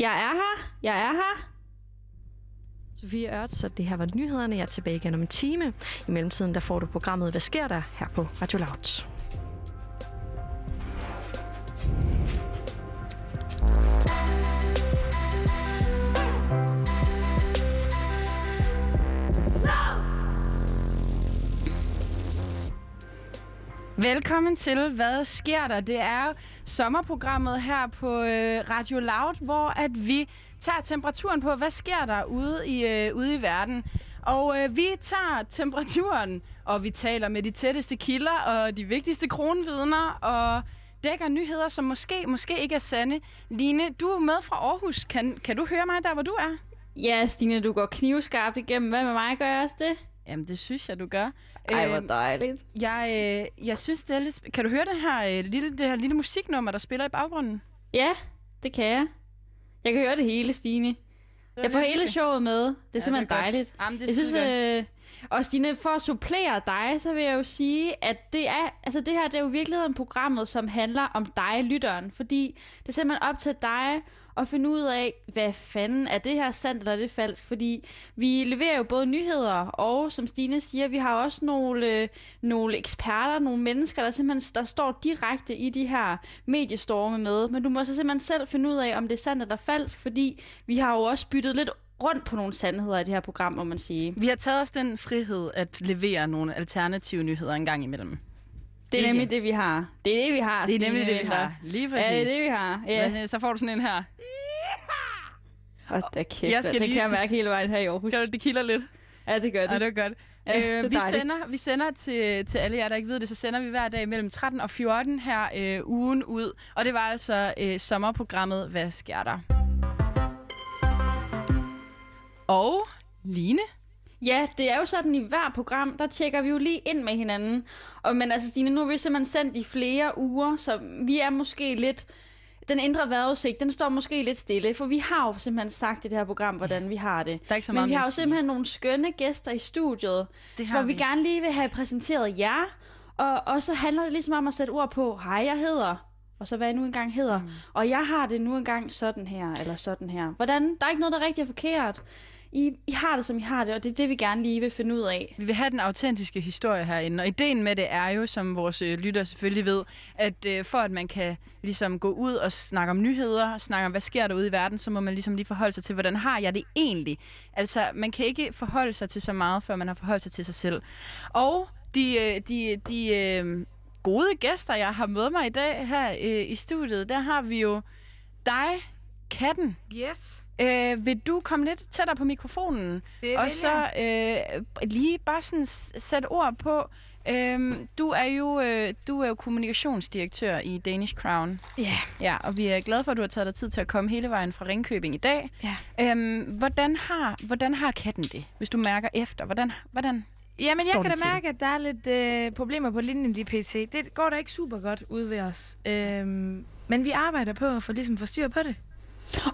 Jeg er her. Jeg er her. Sofie Ørt, så det her var nyhederne. Jeg er tilbage igen om en time. I mellemtiden der får du programmet Hvad sker der? her på Radio Loud. Velkommen til Hvad sker der? Det er sommerprogrammet her på øh, Radio Loud, hvor at vi tager temperaturen på, hvad sker der ude i, øh, ude i verden. Og øh, vi tager temperaturen, og vi taler med de tætteste kilder og de vigtigste kronvidner, og dækker nyheder, som måske, måske ikke er sande. Line, du er med fra Aarhus. Kan, kan du høre mig der, hvor du er? Ja, Stine, du går knivskarpt igennem. Hvad med mig? Gør jeg også det? Jamen, det synes jeg, du gør. Ej, hvor Øhm, dejligt. Jeg, øh, jeg synes, det er lidt... Kan du høre den her, øh, lille, det her lille musiknummer, der spiller i baggrunden? Ja, det kan jeg. Jeg kan høre det hele, Stine. Jeg får hele showet med. Det er simpelthen det er dejligt. Jamen, det Jeg synes, øh, og Stine, for at supplere dig, så vil jeg jo sige, at det er, altså det her det er jo virkeligheden programmet, som handler om dig, lytteren. Fordi det er simpelthen op til dig at finde ud af, hvad fanden er det her sandt eller er det falsk. Fordi vi leverer jo både nyheder, og som Stine siger, vi har også nogle, øh, nogle eksperter, nogle mennesker, der simpelthen der står direkte i de her mediestorme med. Men du må så simpelthen selv finde ud af, om det er sandt eller falsk, fordi vi har jo også byttet lidt rundt på nogle sandheder i det her program, må man sige. Vi har taget os den frihed at levere nogle alternative nyheder en gang imellem. Det er nemlig det, vi har. Det er det, vi har, Det er Stine nemlig det, vi har. Lige præcis. Ja, det er det, vi har. Ja. Så får du sådan en her. Hold da kæft, Jeg skal det lige kan jeg mærke hele vejen her i Aarhus. Gør det, det kilder lidt. Ja, det gør det. Ja, det er godt. Ja, det er øh, vi, sender, vi sender til, til alle jer, der ikke ved det, så sender vi hver dag mellem 13 og 14 her øh, ugen ud. Og det var altså øh, sommerprogrammet Hvad sker der? Og Line, Ja, det er jo sådan i hver program, der tjekker vi jo lige ind med hinanden. Og, men altså, Stine, nu har vi simpelthen sendt i flere uger, så vi er måske lidt... Den indre vejrudsigt, den står måske lidt stille, for vi har jo simpelthen sagt i det her program, hvordan vi har det. der er ikke så Men meget vi mere har jo simpelthen nogle skønne gæster i studiet, Det hvor har vi vi. gerne lige vil have præsenteret jer. Og, og så handler det ligesom om at sætte ord på, hej, jeg hedder, og så hvad jeg nu engang hedder. Mm. Og jeg har det nu engang sådan her, eller sådan her. Hvordan? Der er ikke noget, der er rigtig er forkert. I, I har det, som I har det, og det er det, vi gerne lige vil finde ud af. Vi vil have den autentiske historie herinde, og ideen med det er jo, som vores øh, lytter selvfølgelig ved, at øh, for at man kan ligesom gå ud og snakke om nyheder, snakke om, hvad sker der ude i verden, så må man ligesom lige forholde sig til, hvordan har jeg det egentlig? Altså, man kan ikke forholde sig til så meget, før man har forholdt sig til sig selv. Og de, øh, de, de øh, gode gæster, jeg har med mig i dag her øh, i studiet, der har vi jo dig, katten. Yes, Øh, vil du komme lidt tættere på mikrofonen? det og så øh, lige bare sådan sætte ord på. Øhm, du er jo øh, du er jo kommunikationsdirektør i Danish Crown. Ja. Ja, og vi er glade for, at du har taget dig tid til at komme hele vejen fra Ringkøbing i dag. Ja. Øhm, hvordan har hvordan har katten det, hvis du mærker efter? Hvordan hvordan? Jamen, jeg kan da mærke, at der er lidt øh, problemer på linjen lige pt. Det går da ikke super godt ude ved os. Øhm, men vi arbejder på at få, ligesom, få styr på det.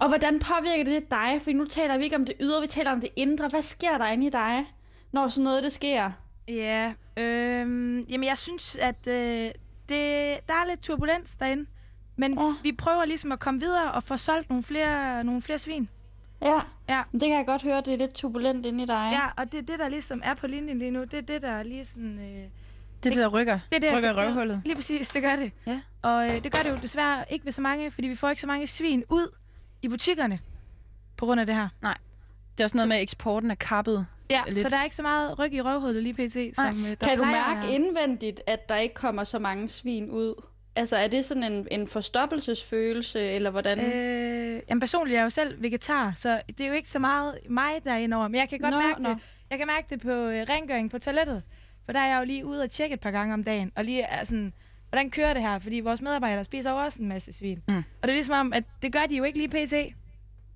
Og hvordan påvirker det dig? For nu taler vi ikke om det ydre, vi taler om det indre. Hvad sker der inde i dig, når sådan noget det sker? Ja, øhm, jamen jeg synes, at øh, det, der er lidt turbulens derinde. Men Ja. vi prøver ligesom at komme videre og få solgt nogle flere, nogle flere svin. Ja, Ja. men det kan jeg godt høre, det er lidt turbulent inde i dig. Ja, og det det, der ligesom er på linjen lige nu. Det er det, der er lige sådan... Øh, Det er det, der rykker. det er det, rykker det- røvhullet. Lige præcis, det gør det. Ja. Og øh, det gør det jo desværre ikke ved så mange, fordi vi får ikke så mange svin ud i butikkerne på grund af det her. Det er også noget med, at eksporten er kappet. Ja, Lidt. så der er ikke så meget ryg i røvhullet lige pt. Som, øh, der Kan du mærke være. indvendigt, at der ikke kommer så mange svin ud? Altså, er det sådan en, en forstoppelsesfølelse, eller hvordan? Øh, jamen personligt er jeg jo selv vegetar, så det er jo ikke så meget mig, der er indover. Men jeg kan godt Nå, mærke nå. det. Jeg kan mærke det på øh, rengøring på toilettet. For der er jeg jo lige ude og tjekke et par gange om dagen. Og lige er sådan, hvordan kører det her? Fordi vores medarbejdere spiser jo også en masse svin. Mm. Og det er ligesom om, at det gør de jo ikke lige pt.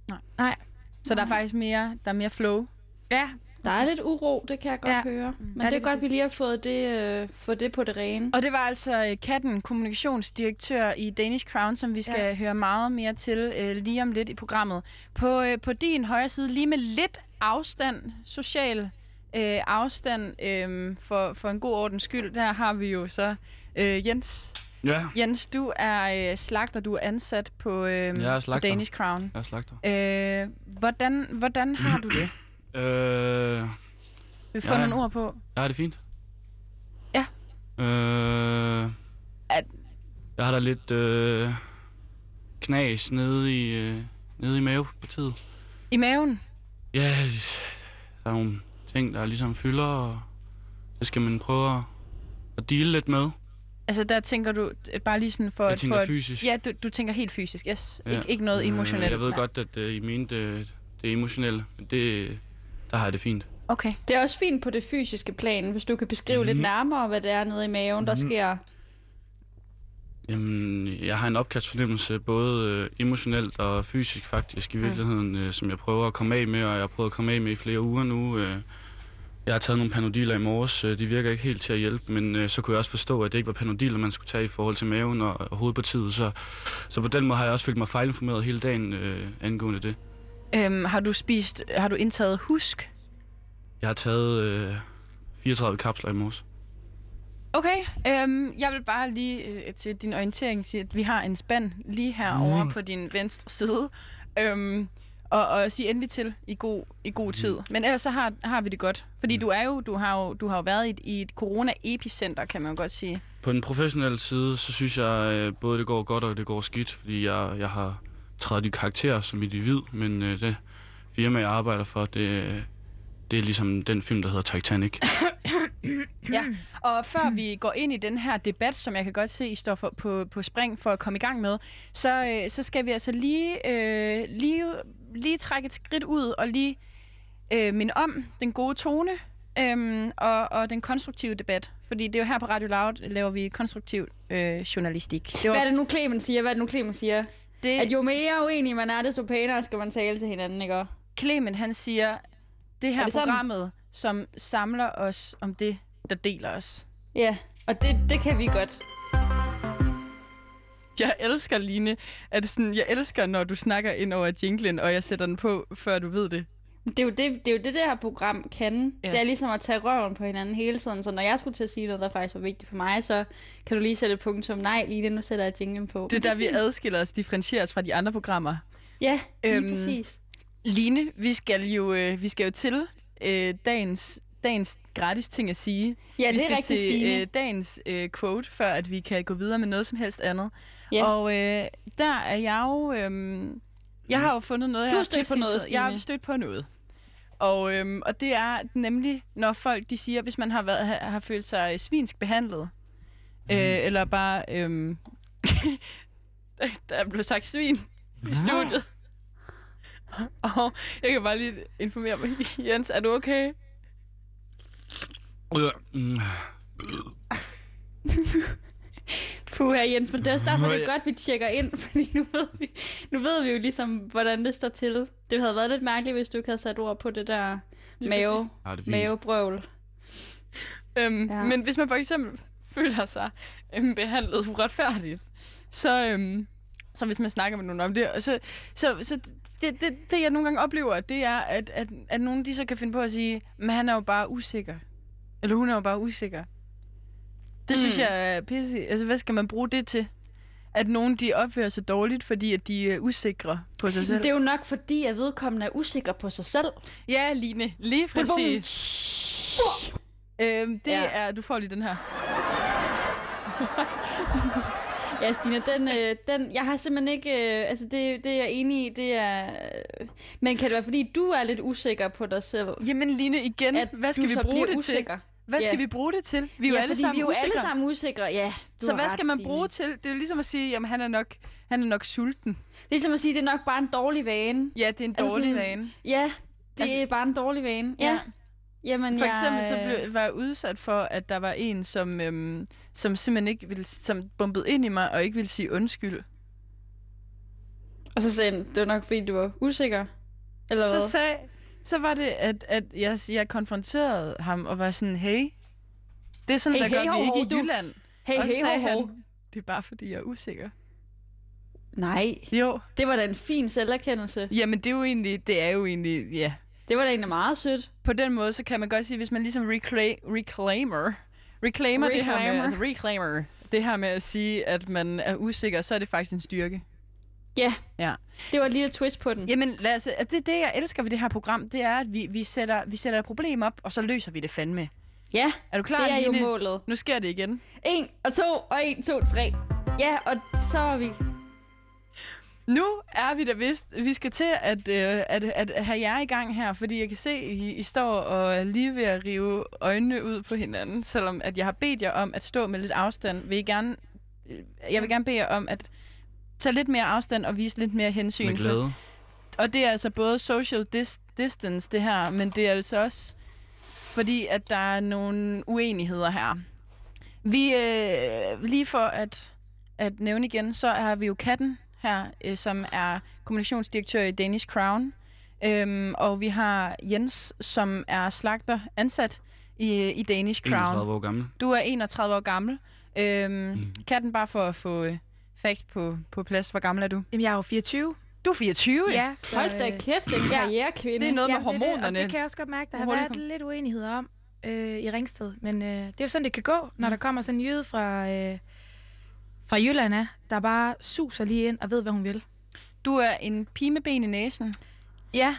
Nej. Nej. Så der er faktisk mere, der er mere flow. Ja, Der er lidt uro, det kan jeg godt Ja. høre. Men Ja, det det er godt, præcis. vi lige har fået det, øh, fået det på det rene. Og det var altså øh, Katten, kommunikationsdirektør i Danish Crown, som vi skal. Ja. høre meget mere til øh, lige om lidt i programmet. På, øh, på din højre side, lige med lidt afstand, social øh, afstand, øh, for, for en god ordens skyld, der har vi jo så øh, Jens Ja, Jens, du er øh, slagter, du er ansat på, øh, Jeg er på. Danish Crown. jeg er slagter. Øh, hvordan, hvordan har du det? Øh, Vi får Ja. nogle ord på. har det fint. Ja. Øh, At- jeg har da lidt øh, knas nede i, øh, nede i mavepartiet. I maven? Ja, der er nogle ting, der ligesom fylder, og det skal man prøve at, at deale lidt med. Altså, der tænker du bare lige sådan for... Jeg at- tænker for fysisk. Ja, du, du tænker helt fysisk. Yes. Ja. Ikke, ikke noget emotionelt. Øh, Jeg ved godt, at øh, I mente det, det emotionelle, men det, der har jeg det fint. Okay. Det er også fint på det fysiske plan, hvis du kan beskrive mm-hmm. lidt Mhm. nærmere, hvad det er nede i maven, der Mhm. sker. Jamen, jeg har en opkastfornemmelse, både øh, emotionelt og fysisk faktisk i Mm. virkeligheden, øh, som jeg prøver at komme af med, og jeg har prøvet at komme af med i flere uger nu. Øh, jeg har taget nogle panodiler i morges, øh, de virker ikke helt til at hjælpe, men øh, så kunne jeg også forstå, at det ikke var panodiler, man skulle tage i forhold til maven og, og hovedpartiet, så, så på den måde har jeg også følt mig fejlinformeret hele dagen øh, angående det. Øhm, har du spist... Har du indtaget husk? Jeg har taget øh, 34 kapsler i morges. Okay, øhm, jeg vil bare lige øh, til din orientering sige, at vi har en spand lige herovre Mm. på din venstre side. Øhm, og, og sige endelig til i god, i god tid. Men ellers så har, har vi det godt. Fordi Mm. du er jo, du har jo, du har jo været i et, i et corona-epicenter, kan man jo godt sige. På den professionelle side, så synes jeg øh, både det går godt og det går skidt, fordi jeg, jeg har trædet i karakter som individ, men øh, det firma, jeg arbejder for, det, det er ligesom den film, der hedder Titanic. Ja, og før vi går ind i den her debat, som jeg kan godt se, I står for, på, på spring for at komme i gang med, så, øh, så skal vi altså lige, øh, lige, lige trække et skridt ud og lige øh, minde om den gode tone øhm, og, og den konstruktive debat. Fordi det er jo her på Radio Loud, laver vi konstruktiv øh, journalistik. Det Hvad er det nu, Clemen siger? Hvad er det nu, Clemen siger? det, At jo mere uenig man er, desto pænere skal man tale til hinanden, ikke? også? Clement, han siger, det her Er det sådan? programmet, som samler os om det, der deler os. Ja, og det, det kan vi godt. Jeg elsker, Line, at sådan, jeg elsker, når du snakker ind over jinglen, og jeg sætter den på, før du ved det. Det er, jo det, det er jo det, det her program kan. Ja. Det er ligesom at tage røven på hinanden hele tiden. Så når jeg skulle til at sige noget, der faktisk var vigtigt for mig, så kan du lige sætte et punktum. Nej, lige det, nu sætter jeg jinglen på. Det er der, vi adskiller os, differentieres fra de andre programmer. Ja, lige øhm, præcis. Line, vi skal jo, øh, vi skal jo til øh, dagens, dagens gratis ting at sige. Ja, vi det skal er til Stine. øh, dagens øh, quote, før at vi kan gå videre med noget som helst andet. Ja. Og øh, der er jeg jo... Øh, jeg har jo fundet noget, jeg Du har stødt på noget, Jeg har Stine. stødt på noget. Og, øhm, og det er nemlig, når folk de siger, hvis man har, været, har, har følt sig svinsk behandlet, mm. øh, eller bare... Øhm, der, er blevet sagt svin i studiet. Og jeg kan bare lige informere mig. Jens, er du okay? Mm, Puh, her Jens, men det er også derfor, det er godt, vi tjekker ind, fordi nu ved, vi, nu ved vi jo ligesom, hvordan det står til. Det havde været lidt mærkeligt, hvis du ikke havde sat ord på det der mave, ja, det mavebrøvl. Øhm, Ja. Men hvis man for eksempel føler sig øhm, behandlet uretfærdigt, så, øhm, så hvis man snakker med nogen om det, så, så, så det, det, det, jeg nogle gange oplever, det er, at, at, at nogen de så kan finde på at sige, men han er jo bare usikker. Eller hun er jo bare usikker. Det synes Mm. jeg er pisse. Altså, hvad skal man bruge det til? At nogen de opfører sig dårligt, fordi at de er usikre på sig selv. Det er jo nok fordi, at vedkommende er usikker på sig selv. Ja, Line. Lige præcis. Øhm, det ja. er... Du får lige den her. Ja, Stina, den, øh, den, jeg har simpelthen ikke, øh, altså det, det er jeg enig i, det er, øh, men kan det være, fordi du er lidt usikker på dig selv? Jamen Line, igen, At hvad skal vi bruge det usikker? til? Hvad skal Ja. vi bruge det til? Vi er jo ja, alle fordi sammen vi er jo usikre. alle sammen usikre, ja. du Så hvad ret, skal man Stine. bruge til? Det er jo ligesom at sige, jamen han er nok, han er nok sulten. Det er ligesom at sige, det er nok bare en dårlig vane. Ja, det er en Altså dårlig sådan- vane. Ja, det Altså- er bare en dårlig vane. Ja. Ja. Ja. Jamen, For jeg, eksempel så øh, blev, var jeg udsat for, at der var en, som, øhm, som simpelthen ikke ville, som bumpede ind i mig og ikke ville sige undskyld. Og så sagde han, det var nok fordi, du var usikker. Eller hvad? Så sagde, så var det, at, at jeg, jeg konfronterede ham og var sådan, hey, det er sådan, Hey, der hey, gør hov, vi ikke hov, i du- Jylland. hey, og så hey, sagde ho, ho. han, det er bare fordi, jeg er usikker. Nej, Jo. det var da en fin selverkendelse. Jamen, det er jo egentlig, det er jo egentlig, ja. Det var da egentlig meget sødt. På den måde, så kan man godt sige, hvis man ligesom recla- reclaimer, reclaimer det her med, Reclaimer. altså, reclaimer, det her med at sige, at man er usikker, så er det faktisk en styrke. Ja, Ja. det var et twist på den. Jamen, lad os, at det, det, jeg elsker ved det her program, det er, at vi, vi, sætter, vi sætter et problem op, og så løser vi det fandme. Ja, Er du klar, det er jo Line? målet. Nu sker det igen. En og to, og en, to, tre. Ja, og så er vi... Nu er vi da vist. Vi skal til at, øh, at, at have jer i gang her, fordi jeg kan se, at I, I står og er lige ved at rive øjnene ud på hinanden, selvom at jeg har bedt jer om at stå med lidt afstand. Vil I gerne, øh, jeg vil gerne bede jer om at tage lidt mere afstand og vise lidt mere hensyn. Med for- glæde. Og det er altså både social dis- distance, det her, men det er altså også fordi, at der er nogle uenigheder her. Vi, øh, lige for at, at nævne igen, så har vi jo Katten her, øh, som er kommunikationsdirektør i Danish Crown. Øhm, og vi har Jens, som er slagter ansat i, i Danish Crown. 31 år gammel. Du er 31 år gammel. Øhm, mm. Mm. Katten, bare for at få øh, facts på, på plads. Hvor gammel er du? Jamen, jeg er jo 24. Du er 24. Ja, så, Hold da øh, kæft, en Ja. karrierekvinde. Det er noget med Jamen, det det, hormonerne. og det kan jeg også godt mærke, der har været kom- lidt uenigheder om øh, i Ringsted. Men øh, det er jo sådan, det kan gå, når Mm. der kommer sådan en jøde fra, øh, fra Jylland af, der bare suser lige ind og ved, hvad hun vil. Du er en pige med ben i næsen. Ja,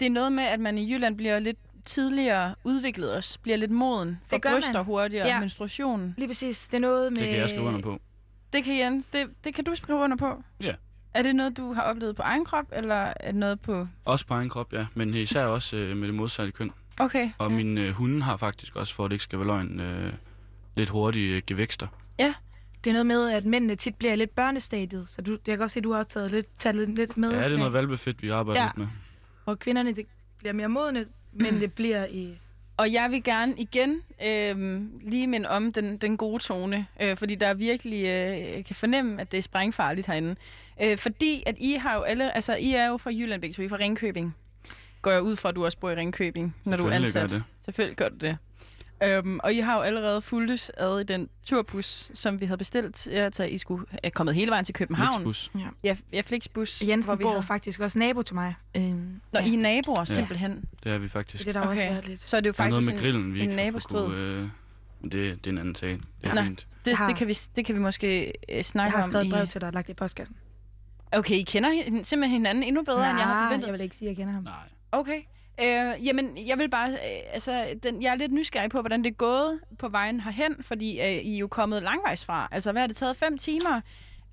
Det er noget med, at man i Jylland bliver lidt tidligere udviklet også. Bliver lidt moden. Gør bryster man. hurtigere. Ja. Menstruation. lige præcis. Det er noget med... Det kan jeg skrive under på. Det kan Jens. Det, det kan du skrive under på. Ja. Er det noget, du har oplevet på egen krop, eller er det noget på... Også på egen krop, ja. Men især også øh, med det modsatte køn. Okay. Og ja. mine øh, hunde har faktisk også, for at det ikke skal være løgn, øh, lidt hurtige øh, gevækster. Det er noget med, at mændene tit bliver lidt børnestadiet. Så du, jeg kan også se, at du har også taget lidt, taget lidt, med. Ja, det er noget valbefedt, vi arbejder Ja. lidt med. Og kvinderne det bliver mere modne, men det bliver i... Og jeg vil gerne igen øh, lige minde om den, den gode tone, øh, fordi der er virkelig øh, jeg kan fornemme, at det er sprængfarligt herinde. Øh, fordi at I har jo alle, altså I er jo fra Jylland begge to, I er fra Ringkøbing. Går jeg ud fra, at du også bor i Ringkøbing, når du er Selvfølgelig gør ansat. det. Selvfølgelig gør du det. Øhm, og I har jo allerede fuldtes ad i den turbus, som vi havde bestilt. Ja, så I skulle er kommet hele vejen til København. Flixbus. Ja, ja Flixbus. Jensen hvor vi bor har... faktisk også nabo til mig. Øhm, Når ja, I er naboer, simpelthen. Det er vi det faktisk. er det, der har Okay. også været lidt. Så er det jo Der er noget faktisk med en, grillen, vi en ikke har fået nabostrid. kunne, øh, men det, det er en anden sag. Det er Nå. fint. det, har- det, kan vi, det kan vi måske øh, Jeg snakke har om. skrevet et i... brev til dig og lagt det i postkassen. Okay, I kender hin- simpelthen hinanden endnu bedre, end jeg har forventet. jeg vil ikke sige, at jeg kender ham. Nej. Okay. Øh, jamen, jeg vil bare... Øh, altså, den, jeg er lidt nysgerrig på, hvordan det er gået på vejen herhen, fordi øh, I er jo kommet langvejs fra. Altså, hvad har det taget? Fem timer?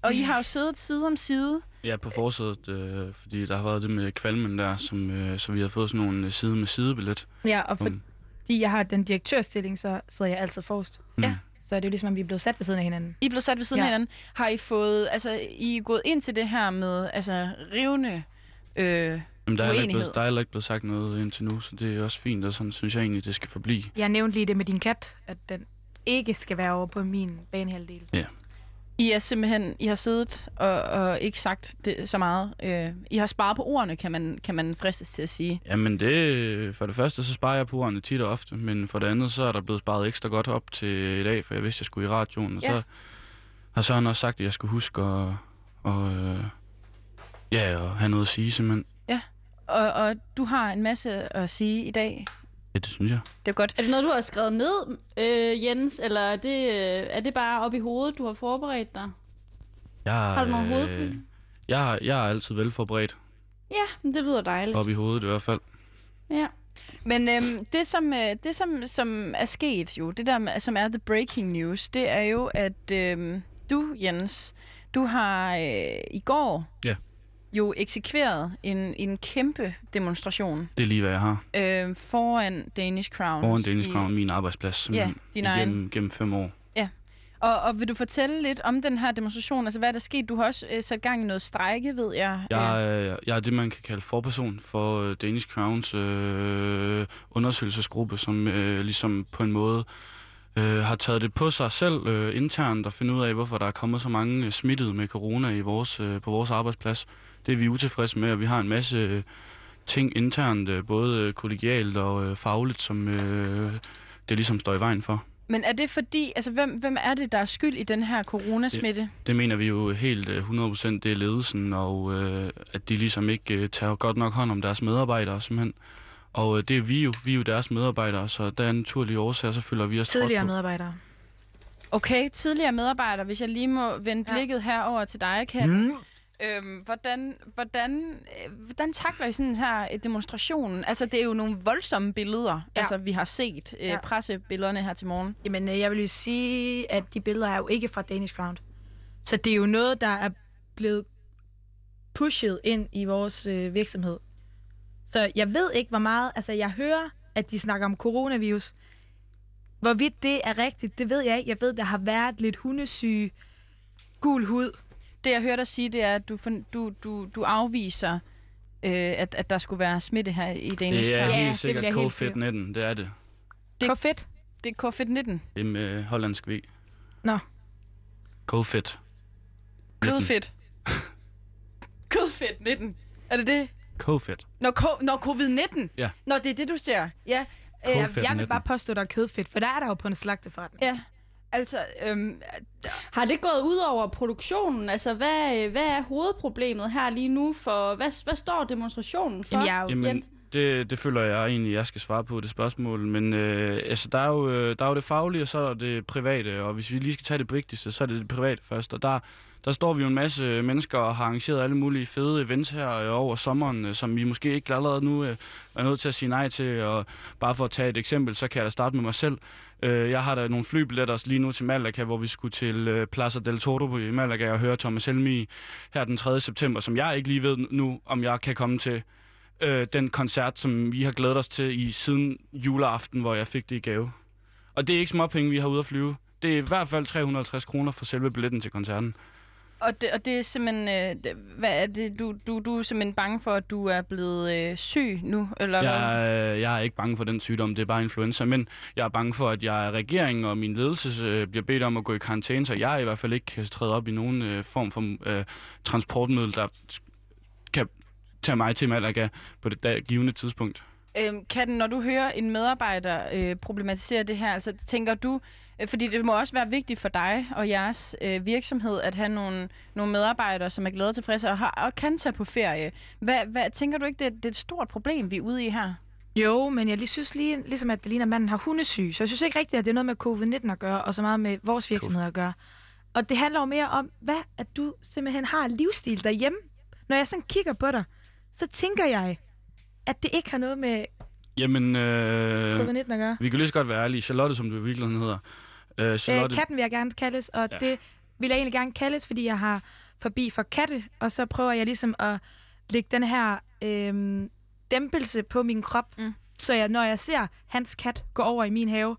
Og I har jo siddet side om side. Ja, på forsædet, øh, fordi der har været det med kvalmen der, som, øh, så vi har fået sådan nogle øh, side med sidebillet. Ja, og Um, fordi jeg har den direktørstilling, så sidder jeg altid forrest. mm. Ja. Så er det jo ligesom, at vi er blevet sat ved siden af hinanden. I er blevet sat ved siden Ja. af hinanden. Har I fået... Altså, I er gået ind til det her med altså, rivende... Øh, Jamen, der er, uenighed. blevet, der er heller ikke blevet sagt noget indtil nu, så det er også fint, og sådan synes jeg egentlig, det skal forblive. Jeg nævnte lige det med din kat, at den ikke skal være over på min banehalvdel. I er simpelthen... I har siddet og, og ikke sagt det så meget. Øh, I har sparet på ordene, kan man, kan man fristes til at sige. Jamen det, for det første, så sparer jeg på ordene tit og ofte, men for det andet, så er der blevet sparet ekstra godt op til i dag, for jeg vidste, jeg skulle i radioen, og Ja. så har Søren også sagt, at jeg skulle huske at, og, øh, ja, at have noget at sige simpelthen. Og, og du har en masse at sige i dag. Ja, det synes jeg. Det er godt. Er det noget, du har skrevet ned, øh, Jens, eller er det, øh, er det bare op i hovedet, du har forberedt dig? Jeg, Har du nogen hovedpine? Jeg, jeg er altid velforberedt, Ja, men det lyder dejligt. op i hovedet i hvert fald. Ja. Men øhm, det, som, øh, det som, som er sket jo, det der, som er the breaking news, det er jo, at øhm, du, Jens, du har øh, i går Ja. Jo eksekveret en, en kæmpe demonstration Det er lige, hvad jeg har. øh, foran Danish Crown. Foran Danish Crown, min arbejdsplads, simpelthen. din egen. Igennem, gennem fem år. Og, og vil du fortælle lidt om den her demonstration? Altså, hvad er der sket? Du har også øh, sat gang i noget strejke, ved jeg. Jeg, er, jeg er det, man kan kalde forperson for øh, Danish Crowns øh, undersøgelsesgruppe, som øh, ligesom på en måde øh, har taget det på sig selv øh, internt og finde ud af, hvorfor der er kommet så mange øh, smittede med corona i vores, øh, på vores arbejdsplads. Det er vi utilfredse med, og vi har en masse øh, ting internt, øh, både øh, kollegialt og fagligt, som øh, det ligesom står i vejen for. Men er det fordi, altså hvem, hvem er det, der er skyld i den her coronasmitte? Det mener vi jo helt øh, 100% det er ledelsen, og øh, at de ligesom ikke øh, tager godt nok hånd om deres medarbejdere simpelthen. Og øh, det er vi jo, vi er jo deres medarbejdere, så der er naturlige årsager, så føler vi os Tidligere på. medarbejdere. Okay, tidligere medarbejder, hvis jeg lige må vende Ja. blikket her over til dig, Kat. Mm. Øhm, hvordan, hvordan, øh, hvordan takler I sådan her øh, demonstrationen? Altså, det er jo nogle voldsomme billeder, ja. altså, vi har set øh, Ja. pressebillederne her til morgen. Jamen, øh, jeg vil jo sige, at de billeder er jo ikke fra Danish Ground. Så det er jo noget, der er blevet pushet ind i vores øh, virksomhed. Så jeg ved ikke, hvor meget... Altså, jeg hører, at de snakker om coronavirus. Hvorvidt det er rigtigt, det ved jeg ikke. Jeg ved, der har været lidt hundesyge, gul hud. Det, jeg hørte dig sige, det er, at du, du, du, du afviser, øh, at, at der skulle være smitte her i Danish Det er. Ja, helt sikkert vil jeg helt COVID-19, det er det. Det- Det... fedt. Det er COVID-19. Det er med hollandsk V. Nå. COVID. Kødfedt. Kødfedt 19. Er det det? COVID. Nå, ko- Nå covid-19? Ja. Nå, det er det, du ser. Ja. Øh, Jeg, Covid-19. vil bare påstå, der er kødfedt, for der er der jo på en slagteforretning. ja. Altså, øhm, Har det gået ud over produktionen? Altså, hvad, øh, hvad er hovedproblemet her lige nu for... Hvad, hvad står demonstrationen for? Jamen, jeg er jo... Jamen, det, det føler jeg egentlig, jeg skal svare på det spørgsmål. Men øh, altså, der, er jo, øh, der er jo det faglige, og så er der det private. Og hvis vi lige skal tage det vigtigste, så er det det private først. Og der, der står vi jo en masse mennesker og har arrangeret alle mulige fede events her øh, over sommeren, øh, som vi måske ikke allerede nu øh, er nødt til at sige nej til. Og bare for at tage et eksempel, så kan jeg da starte med mig selv. Jeg har da nogle flybilletter lige nu til Malaga, hvor vi skulle til Plaza del Toro i Malaga og høre Thomas Helmi her den 3. september, som jeg ikke lige ved nu, om jeg kan komme til øh, den koncert, som vi har glædet os til i siden juleaften, hvor jeg fik det i gave. Og det er ikke småpenge, vi har ude at flyve. Det er i hvert fald 350 kroner for selve billetten til koncerten og, det, og det er simpelthen... Øh, det, hvad er det? Du, du, du er simpelthen bange for, at du er blevet øh, syg nu? Eller? Jeg, er, jeg er ikke bange for den sygdom, det er bare influenza, men jeg er bange for, at jeg er regeringen og min ledelse øh, bliver bedt om at gå i karantæne, så jeg i hvert fald ikke kan træde op i nogen øh, form for øh, transportmiddel, der kan tage mig til Malaga på det dag, givende tidspunkt. Øhm, Katten, når du hører en medarbejder øh, problematisere det her, altså tænker du, øh, fordi det må også være vigtigt for dig og jeres øh, virksomhed at have nogle, nogle medarbejdere, som er glade og tilfredse og, har, og kan tage på ferie. Hvad, hvad, tænker du ikke, det, er- det er et stort problem, vi er ude i her? Jo, men jeg lige synes lige, ligesom at det ligner, at manden har hundesyg. Så jeg synes ikke rigtigt, at det er noget med covid-19 at gøre, og så meget med vores virksomhed at gøre. Og det handler jo mere om, hvad at du simpelthen har en livsstil derhjemme. Når jeg sådan kigger på dig, så tænker jeg, at det ikke har noget med Jamen, øh, covid-19 at gøre. vi kan lige så godt være ærlige. Charlotte, som du i virkeligheden hedder. Øh, Øh, Charlotte, katten vil jeg gerne kaldes, og Ja. det vil jeg egentlig gerne kaldes, fordi jeg har forbi for katte, og så prøver jeg ligesom at lægge den her øhm, dæmpelse på min krop, Mm. så jeg, når jeg ser hans kat gå over i min have,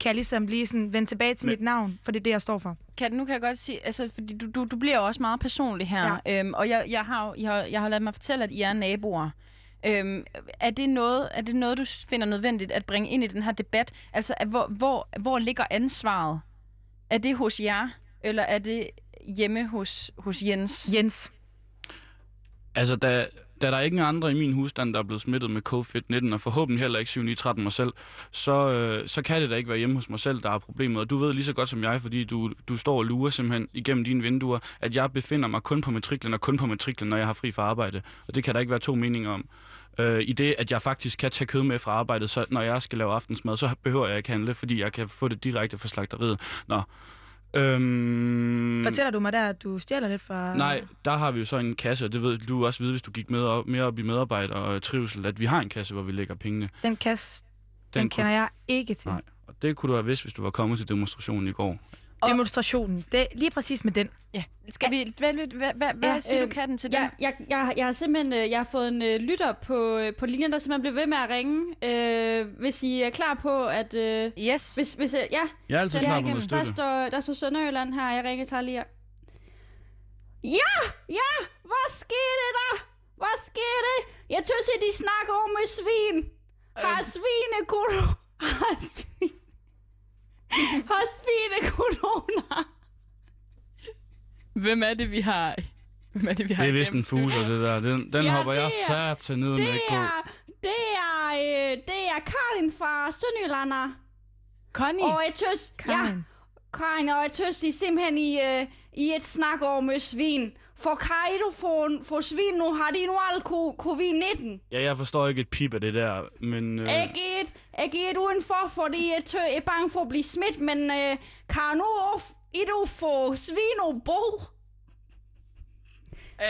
kan jeg ligesom lige sådan vende tilbage til Men- mit navn, for det er det, jeg står for. Katten, nu kan jeg godt sige, altså, fordi du, du, du bliver jo også meget personlig her, ja. øhm, og jeg, jeg, har, jeg, har, jeg har ladet mig fortælle, at I er naboer. Øhm, er, det noget, er det noget, du finder nødvendigt at bringe ind i den her debat? Altså, at hvor, hvor, hvor ligger ansvaret? Er det hos jer, eller er det hjemme hos, hos Jens? Jens. Altså, da, da der er ikke andre i min husstand, der er blevet smittet med COVID-19, og forhåbentlig heller ikke 7-9-13 mig selv, så, øh, så kan det da ikke være hjemme hos mig selv, der er problemet. Og du ved lige så godt som jeg, fordi du, du står og lurer simpelthen igennem dine vinduer, at jeg befinder mig kun på matriklen og kun på matriklen, når jeg har fri fra arbejde. Og det kan der ikke være to meninger om. Øh, I det, at jeg faktisk kan tage kød med fra arbejdet, så når jeg skal lave aftensmad, så behøver jeg ikke handle, fordi jeg kan få det direkte fra slagteriet. Nå. Øhm, Fortæller du mig der, at du stjæler lidt fra... Nej, der har vi jo så en kasse, og det ved du også vide, hvis du gik med op, mere op i medarbejder og trivsel, at vi har en kasse, hvor vi lægger pengene. Den kasse, den, den kender jeg ikke til. Nej, og det kunne du have vidst, hvis du var kommet til demonstrationen i går. Demonstrationen, det er lige præcis med den. Ja. Skal vi... Hvad, hvad, hvad, hvad, Ja, siger du, øh, Katten, til Jeg, den? jeg, jeg, jeg har simpelthen øh, jeg har fået en øh, lytter på, øh, på linjen, der simpelthen bliver ved med at ringe. Øh, hvis I er klar på, at... Øh, Yes. hvis, hvis, øh, ja, Jeg er altid klar på noget der står, der står Sønderjylland her. Jeg ringer til lige. Ja! Ja! Hvad skete der? Hvad skete? Jeg synes, at de snakker om med svin. Har svine corona? Har svin... Har svine corona? Hvem er det, vi har... Hvem er det, vi har Det er vist en fuser, det der. Den, den Ja, hopper jeg sat til ned med Det gå. er, det er, øh, det er Karin fra Sønderjyllander. Connie. Og jeg tøs, ja, Karin. Karin, og jeg tøs, I simpelthen i, øh, i et snak over med svin. For kan I du få, få svin nu? Har de nu alt co- covid-19? Ja, jeg forstår ikke et pip af det der, men... Øh, Ikke et. jeg gik udenfor, fordi jeg, tø, jeg er bange for at blive smidt, men øh, kan nu i du få svin bo?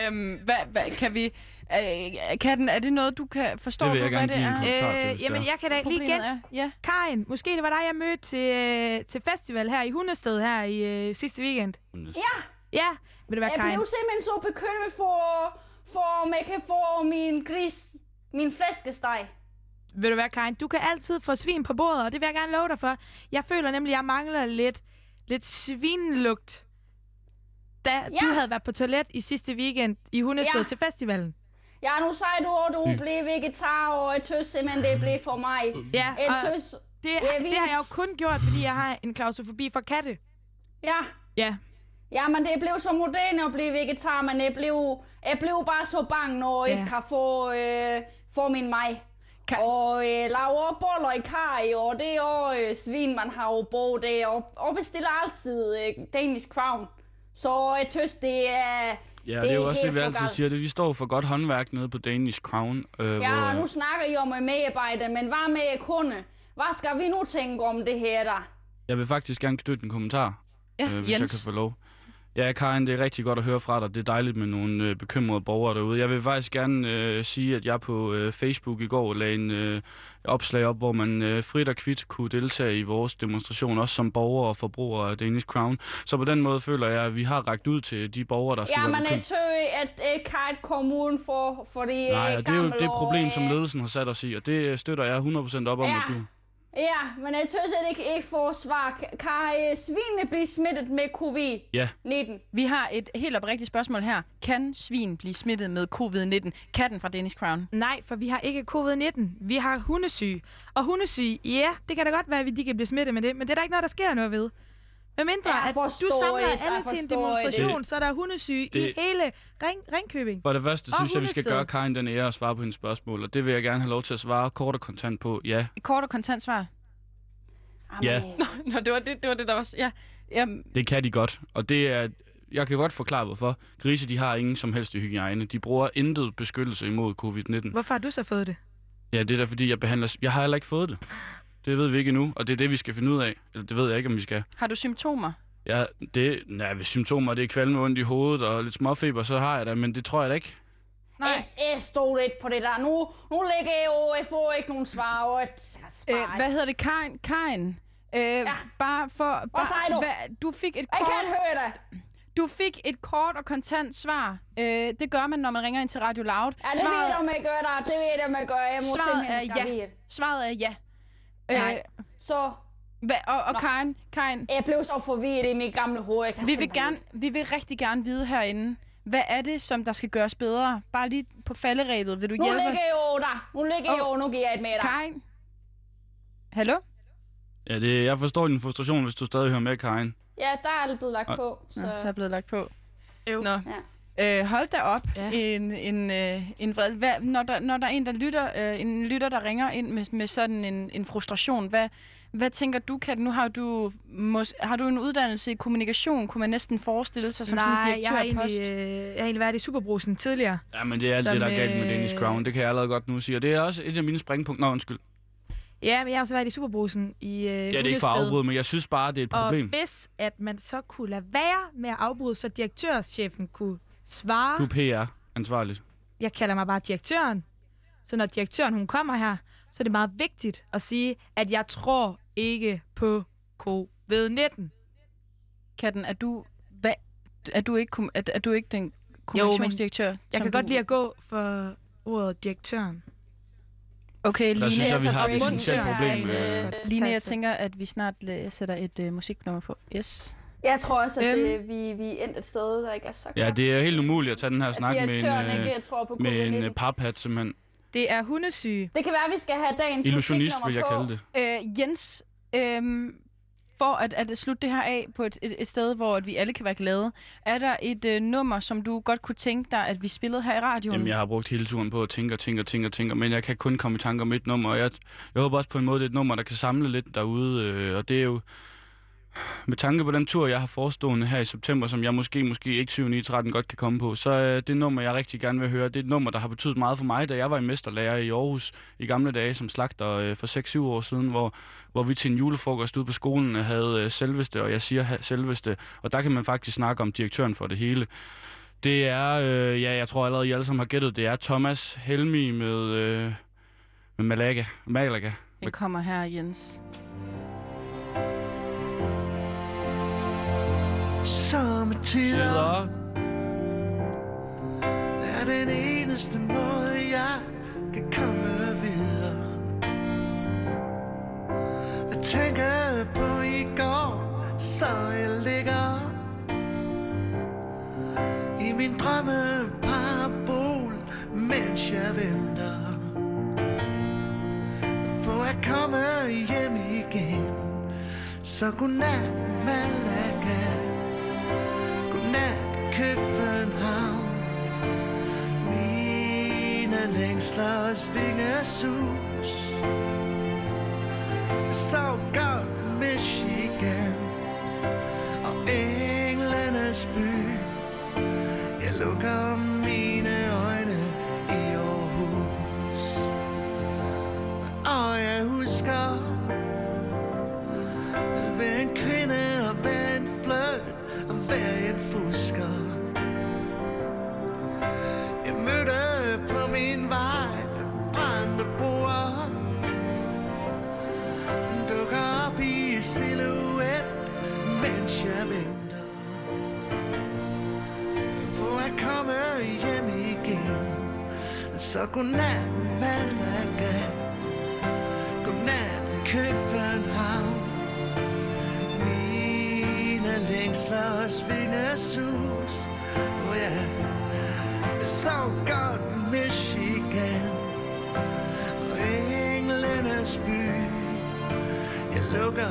Øhm, hvad, hvad, kan vi... Øh, Katten, er det noget, du kan forstå, Det vil jeg hvad gerne det give en er? kommentar til, Øh, jamen, jeg kan da lige igen. er? Ja. Karin, måske det var dig, jeg mødte til, øh, til festival her i Hundested her i øh, sidste weekend. Ja, Ja, vil det være jeg Karin? blev simpelthen så bekymret for, for om jeg kan få min gris, min flæskesteg. Vil du være Karin? Du kan altid få svin på bordet, og det vil jeg gerne love dig for. Jeg føler nemlig, at jeg mangler lidt, lidt svinlugt. Da ja. Du havde været på toilet i sidste weekend i Hundested Ja. til festivalen. Ja, nu sagde du, at du blev vegetar, og jeg synes simpelthen, det blev for mig. Ja, Jeg og synes, det, vi- det har jeg jo kun gjort, fordi jeg har en klaustrofobi for katte. ja, Ja. Ja, men det blev så moderne at blive vegetar, men jeg blev, jeg blev bare så bange, når jeg Ja. ikke kan få, øh, få min maj. Kan- Og øh, lave boller i kaj, og det er øh, svin, man har jo bo det, og, og bestiller altid øh, Danish Crown. Så jeg synes, det er... Ja, det er jo også det, vi altid galt. siger. Det, vi står for godt håndværk nede på Danish Crown. Øh, Ja, hvor, og nu snakker I om at medarbejde, men hvad med kunde? Hvad skal vi nu tænke om det her der? Jeg vil faktisk gerne knytte en kommentar, Ja, øh, hvis jeg Jens. kan få lov. Ja, Karin, det er rigtig godt at høre fra dig. Det er dejligt med nogle øh, bekymrede borgere derude. Jeg vil faktisk gerne øh, sige, at jeg på øh, Facebook i går lagde en øh, opslag op, hvor man øh, frit og kvitt kunne deltage i vores demonstration, også som borgere og forbrugere af Danish Crown. Så på den måde føler jeg, at vi har rækket ud til de borgere, der skulle Ja, være men jeg synes, at jeg kan ikke komme udenfor, fordi Nej, jeg og det er jo det problem, som øh, ledelsen har sat os i, og det øh, støtter jeg 100% op om, Ja. at du... Ja, men jeg synes, at ikke, ikke får svar. Kan- øh, svinene blive smittet med covid-19? Ja, Vi har et helt oprigtigt spørgsmål her. Kan svin blive smittet med covid-19? Katten fra Danish Crown. Nej, for vi har ikke covid-19. Vi har hundesyge. Og hundesyge, ja, det kan da godt være, at vi de kan blive smittet med det, men det er der ikke noget, der sker noget ved. Med mindre, Jeg at du samler det, jeg alle til en forstår det. demonstration, så er der hundesyge i Det- hele Ring Ringkøbing. For det første Og synes jeg, vi skal gøre Karin den ære at svare på hendes spørgsmål, og det vil jeg gerne have lov til at svare kort og kontant på. Ja, Et kort og kontant svar. Ja. Nå, det var det, det, var det der var... Ja. Jamen, det kan de godt, og det er... Jeg kan godt forklare, hvorfor. Grise, de har ingen som helst hygiejne. De bruger intet beskyttelse imod covid-19. Hvorfor har du så fået det? Ja, det er da fordi, jeg behandler... Jeg har heller ikke fået det. Det ved vi ikke endnu, og det er det, vi skal finde ud af. Eller det ved jeg ikke, om vi skal. har du symptomer? Ja, det... Nej, hvis symptomer det er kvalme ondt i hovedet og lidt småfeber, så har jeg det, men det tror jeg da ikke. Nej. Jeg, jeg stod lidt på det der. Nu, nu ligger jeg jeg får ikke nogen svar. Jeg Øh, hvad hedder det? Karin? Karin? Øh, ja. Bare for... Bare, sagde du? Hvad, du fik et Jeg kort... kan ikke høre dig. Du fik et kort og kontant svar. Øh, det gør man, når man ringer ind til Radio Loud. Ja, det ved jeg, om jeg gør der. Det ved jeg, om jeg gør. Jeg må Svaret simpelthen er ja. Svaret er ja. Nej. Så hvad, og og Nå. Karin, Karin jeg blev så forvirret i mit gamle hoved. Jeg kan vi, vil simpelthen gerne, vi vil rigtig gerne vide herinde, hvad er det, som der skal gøres bedre? Bare lige på falderæbet, vil du Nu hjælpe ligger os? jeg jo der. Nu ligger jeg jo. Nu giver jeg et med dig. Karin? Hallo? Ja, det, jeg forstår din frustration, hvis du stadig hører med, Karin. Ja, der er det blevet lagt Og- på. Så. Nå, der er blevet lagt på. Øv. Nå. Ja. Øh, hold da op, Ja. en, en, øh, en vred. Hvad, når, der, når der er en, der lytter, øh, en lytter, der ringer ind med, med sådan en, en frustration, hvad, hvad tænker du, Kat? Nu har du, mås, har du en uddannelse i kommunikation, kunne man næsten forestille sig som sådan en Nej, jeg har, direktørpost? egentlig, øh, jeg har egentlig været i Superbrusen tidligere. Ja, men det er alt Som, det, der er galt med øh, Danish Crown. Det kan jeg allerede godt nu sige. Og det er også et af mine springpunkter. Nå, undskyld. Ja, men jeg har også været i Superbrusen i øh, Ja, det er ikke for at afbryde, men jeg synes bare, det er et problem. Og hvis at man så kunne lade være med at afbryde, så direktørchefen kunne svare. Du er PR-ansvarlig. Jeg kalder mig bare direktøren. Så når direktøren hun kommer her, så er det meget vigtigt at sige, at jeg tror ikke på covid-19. Katten, er du, hvad, er du ikke, kom- er, er du ikke den kommunikationsdirektør? Jeg som kan du, godt lide at gå for ordet direktøren. Okay, Der Line, synes jeg, vi har et essentielt Ja, problem. ja, øh, ja. Line, jeg tænker, at vi snart øh, sætter et øh, musiknummer på. Yes. Jeg tror også, at det, vi, vi er endt et sted, der ikke er så godt. Ja, det er helt umuligt at tage den her snak med en, direktøren øh, ikke tror på med en covid-19. øh, paphat, simpelthen. Det er hundesyge. Det kan være, at vi skal have dagens Illusionist, vil jeg på. kalde det. Øh, Jens, øh, for at, at slutte det her af på et, et, et sted, hvor at vi alle kan være glade, er der et øh, nummer, som du godt kunne tænke dig, at vi spillede her i radioen? Jamen, jeg har brugt hele turen på at tænke og tænke og tænke og tænke, men jeg kan kun komme i tanke om et nummer, og jeg, jeg håber også på en måde, det er et nummer, der kan samle lidt derude, øh, og det er jo med tanke på den tur, jeg har forestående her i september, som jeg måske, måske ikke 7 9 13 godt kan komme på, så øh, er det nummer, jeg rigtig gerne vil høre, det er et nummer, der har betydet meget for mig, da jeg var i mesterlærer i Aarhus i gamle dage som slagter øh, for 6-7 år siden, hvor, hvor vi til en julefrokost ude på skolen øh, havde øh, selveste, og jeg siger selveste, og der kan man faktisk snakke om direktøren for det hele. Det er, øh, ja, jeg tror allerede, I alle sammen har gættet, det er Thomas Helmi med, øh, med Malaga. Malaga. Det kommer her, Jens. Sommetider er den eneste måde, jeg kan komme videre. Jeg tænker på i går, så jeg ligger i min drømme parabol, mens jeg venter på at komme hjem igen. Så godnat, Malaga. Længslers vingesus. Så godt Michigan og englenes by. Jeg lukker Så godnat Malaga. Godnat København. Mine længsler og længslers vingesus Oh ja. Yeah. Så godt Michigan. Og englenes by. Jeg lukker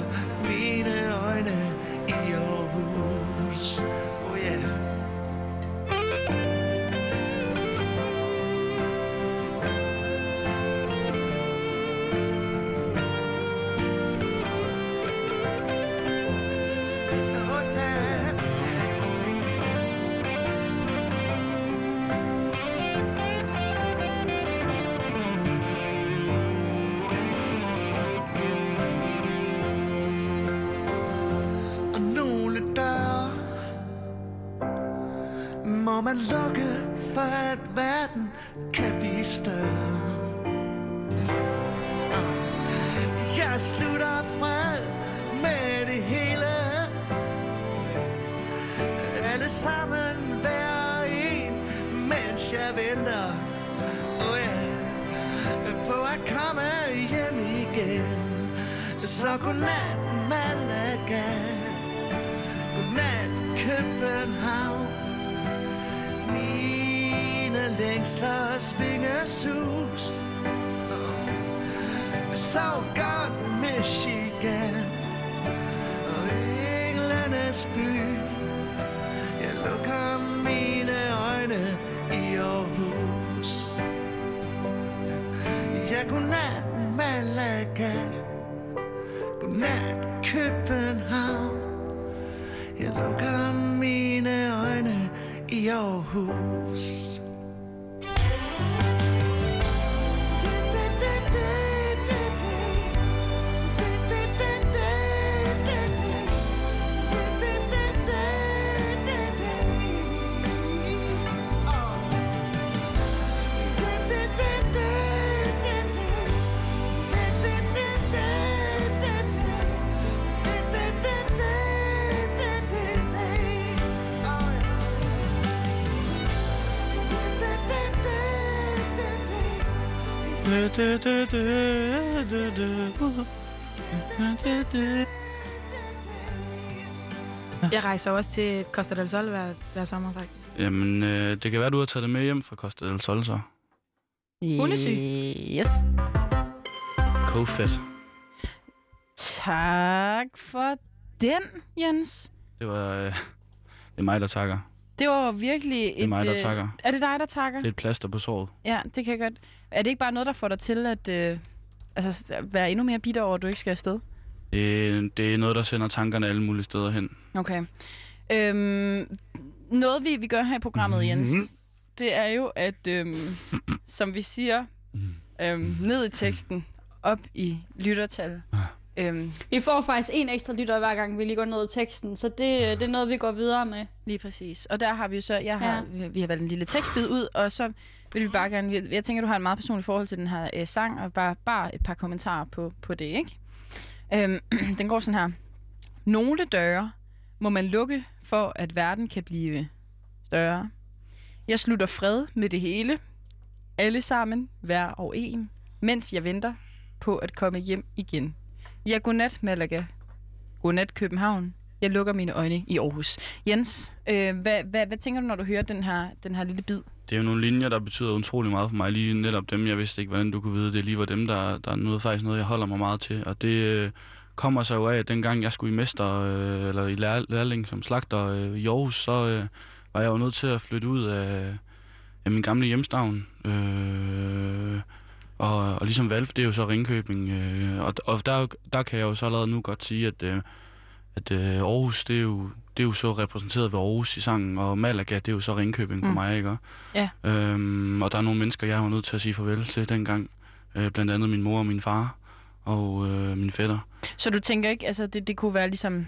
må lukke for at verden kan blive større. Jeg slutter fred med det hele. Alle sammen hver en, mens jeg venter. Oh yeah. På at komme hjem igen. Så godnat, Malaga. Godnat, København. Længslers vingesus. Så Michigan. Og englenes by. Jeg lukker mine øjne i Aarhus. Ja, godnat, Malaga. Godnat, København. Jeg lukker mine øjne i Aarhus. Jeg rejser også til Costa del Sol hver, hver sommer, faktisk. Jamen, øh, det kan være, du har taget det med hjem fra Costa del Sol, så. Hundesyg. Yes. Co-fed. Tak for den, Jens. Det var... Øh, det er mig, der takker. Det var virkelig et... Det er mig, der øh, takker. Er det dig, der takker? Det er et plaster på såret. Ja, det kan jeg godt. Er det ikke bare noget, der får dig til at øh, altså, være endnu mere bitter over, at du ikke skal afsted? Det, det er noget, der sender tankerne alle mulige steder hen. Okay. Øhm, noget, vi, vi gør her i programmet, Mhm. Jens, det er jo, at øhm, som vi siger, øhm, ned i teksten, op i lyttertal. Øhm, Vi får faktisk en ekstra lytter hver gang, vi lige går ned i teksten, så det, det er noget, vi går videre med. lige præcis. Og der har vi jo så, jeg har, Ja. vi, vi har valgt en lille tekstbid ud, og så vil vi bare gerne, jeg, jeg tænker, du har en meget personlig forhold til den her øh, sang, og bare, bare et par kommentarer på, på det, ikke? Øhm, den går sådan her. Nogle døre må man lukke, for at verden kan blive større. Jeg slutter fred med det hele. Alle sammen, hver og en. Mens jeg venter på at komme hjem igen. Ja, godnat, Malaga. Godnat, København. Jeg lukker mine øjne i Aarhus. Jens, øh, hvad, hvad, hvad tænker du, når du hører den her, den her lille bid? Det er jo nogle linjer, der betyder utrolig meget for mig. Lige netop dem, jeg vidste ikke, hvordan du kunne vide. Det lige var dem, der, der er noget, faktisk noget, jeg holder mig meget til. Og det øh, kommer så jo af, at dengang jeg skulle i mester, øh, eller i lær, lærling som slagter øh, i Aarhus, så øh, var jeg jo nødt til at flytte ud af, af min gamle hjemstavn. Øh, og, og ligesom Valf, det er jo så Ringkøbing. Øh, og og der, der kan jeg jo så allerede nu godt sige, at, øh, at øh, Aarhus, det er, jo, det er jo så repræsenteret ved Aarhus i sangen, og Malaga, det er jo så Ringkøbing for Mm. mig, ikke? Ja. Øhm, og der er nogle mennesker, jeg var nødt til at sige farvel til dengang. Øh, blandt andet min mor og min far, og øh, min fætter. Så du tænker ikke, altså det, det kunne være ligesom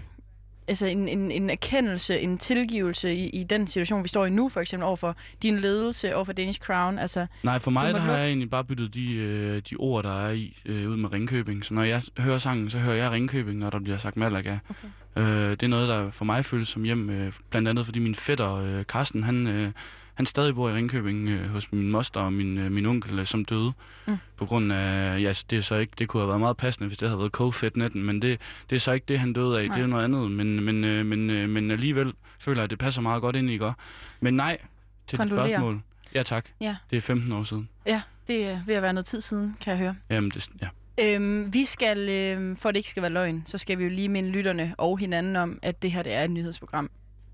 altså en, en, en erkendelse, en tilgivelse i, i den situation, vi står i nu, for eksempel overfor din ledelse, overfor Danish Crown, altså Nej, for mig der har jeg egentlig bare byttet de, øh, de ord, der er i øh, ud med Ringkøbing. Så når jeg hører sangen, så hører jeg Ringkøbing, når der bliver sagt Malaga. Okay. Øh, det er noget, der for mig føles som hjem. Øh, blandt andet fordi min fætter, øh, Carsten, han, øh, han stadig bor i Ringkøbing øh, hos min moster og min, øh, min onkel, øh, som døde. Mm. På grund af, ja, det er så ikke, det kunne have været meget passende, hvis det havde været covid-19, men det, det er så ikke det, han døde af. Nej. Det er noget andet, men, men, øh, men, øh, men alligevel føler jeg, at det passer meget godt ind i, går. Men nej, til dit spørgsmål. Ja, tak. Ja. Det er 15 år siden. ja, det er ved at være noget tid siden, kan jeg høre. Jamen, det, ja. Øhm, vi skal, øhm, for at det ikke skal være løgn, så skal vi jo lige minde lytterne og hinanden om, at det her det er et nyhedsprogram.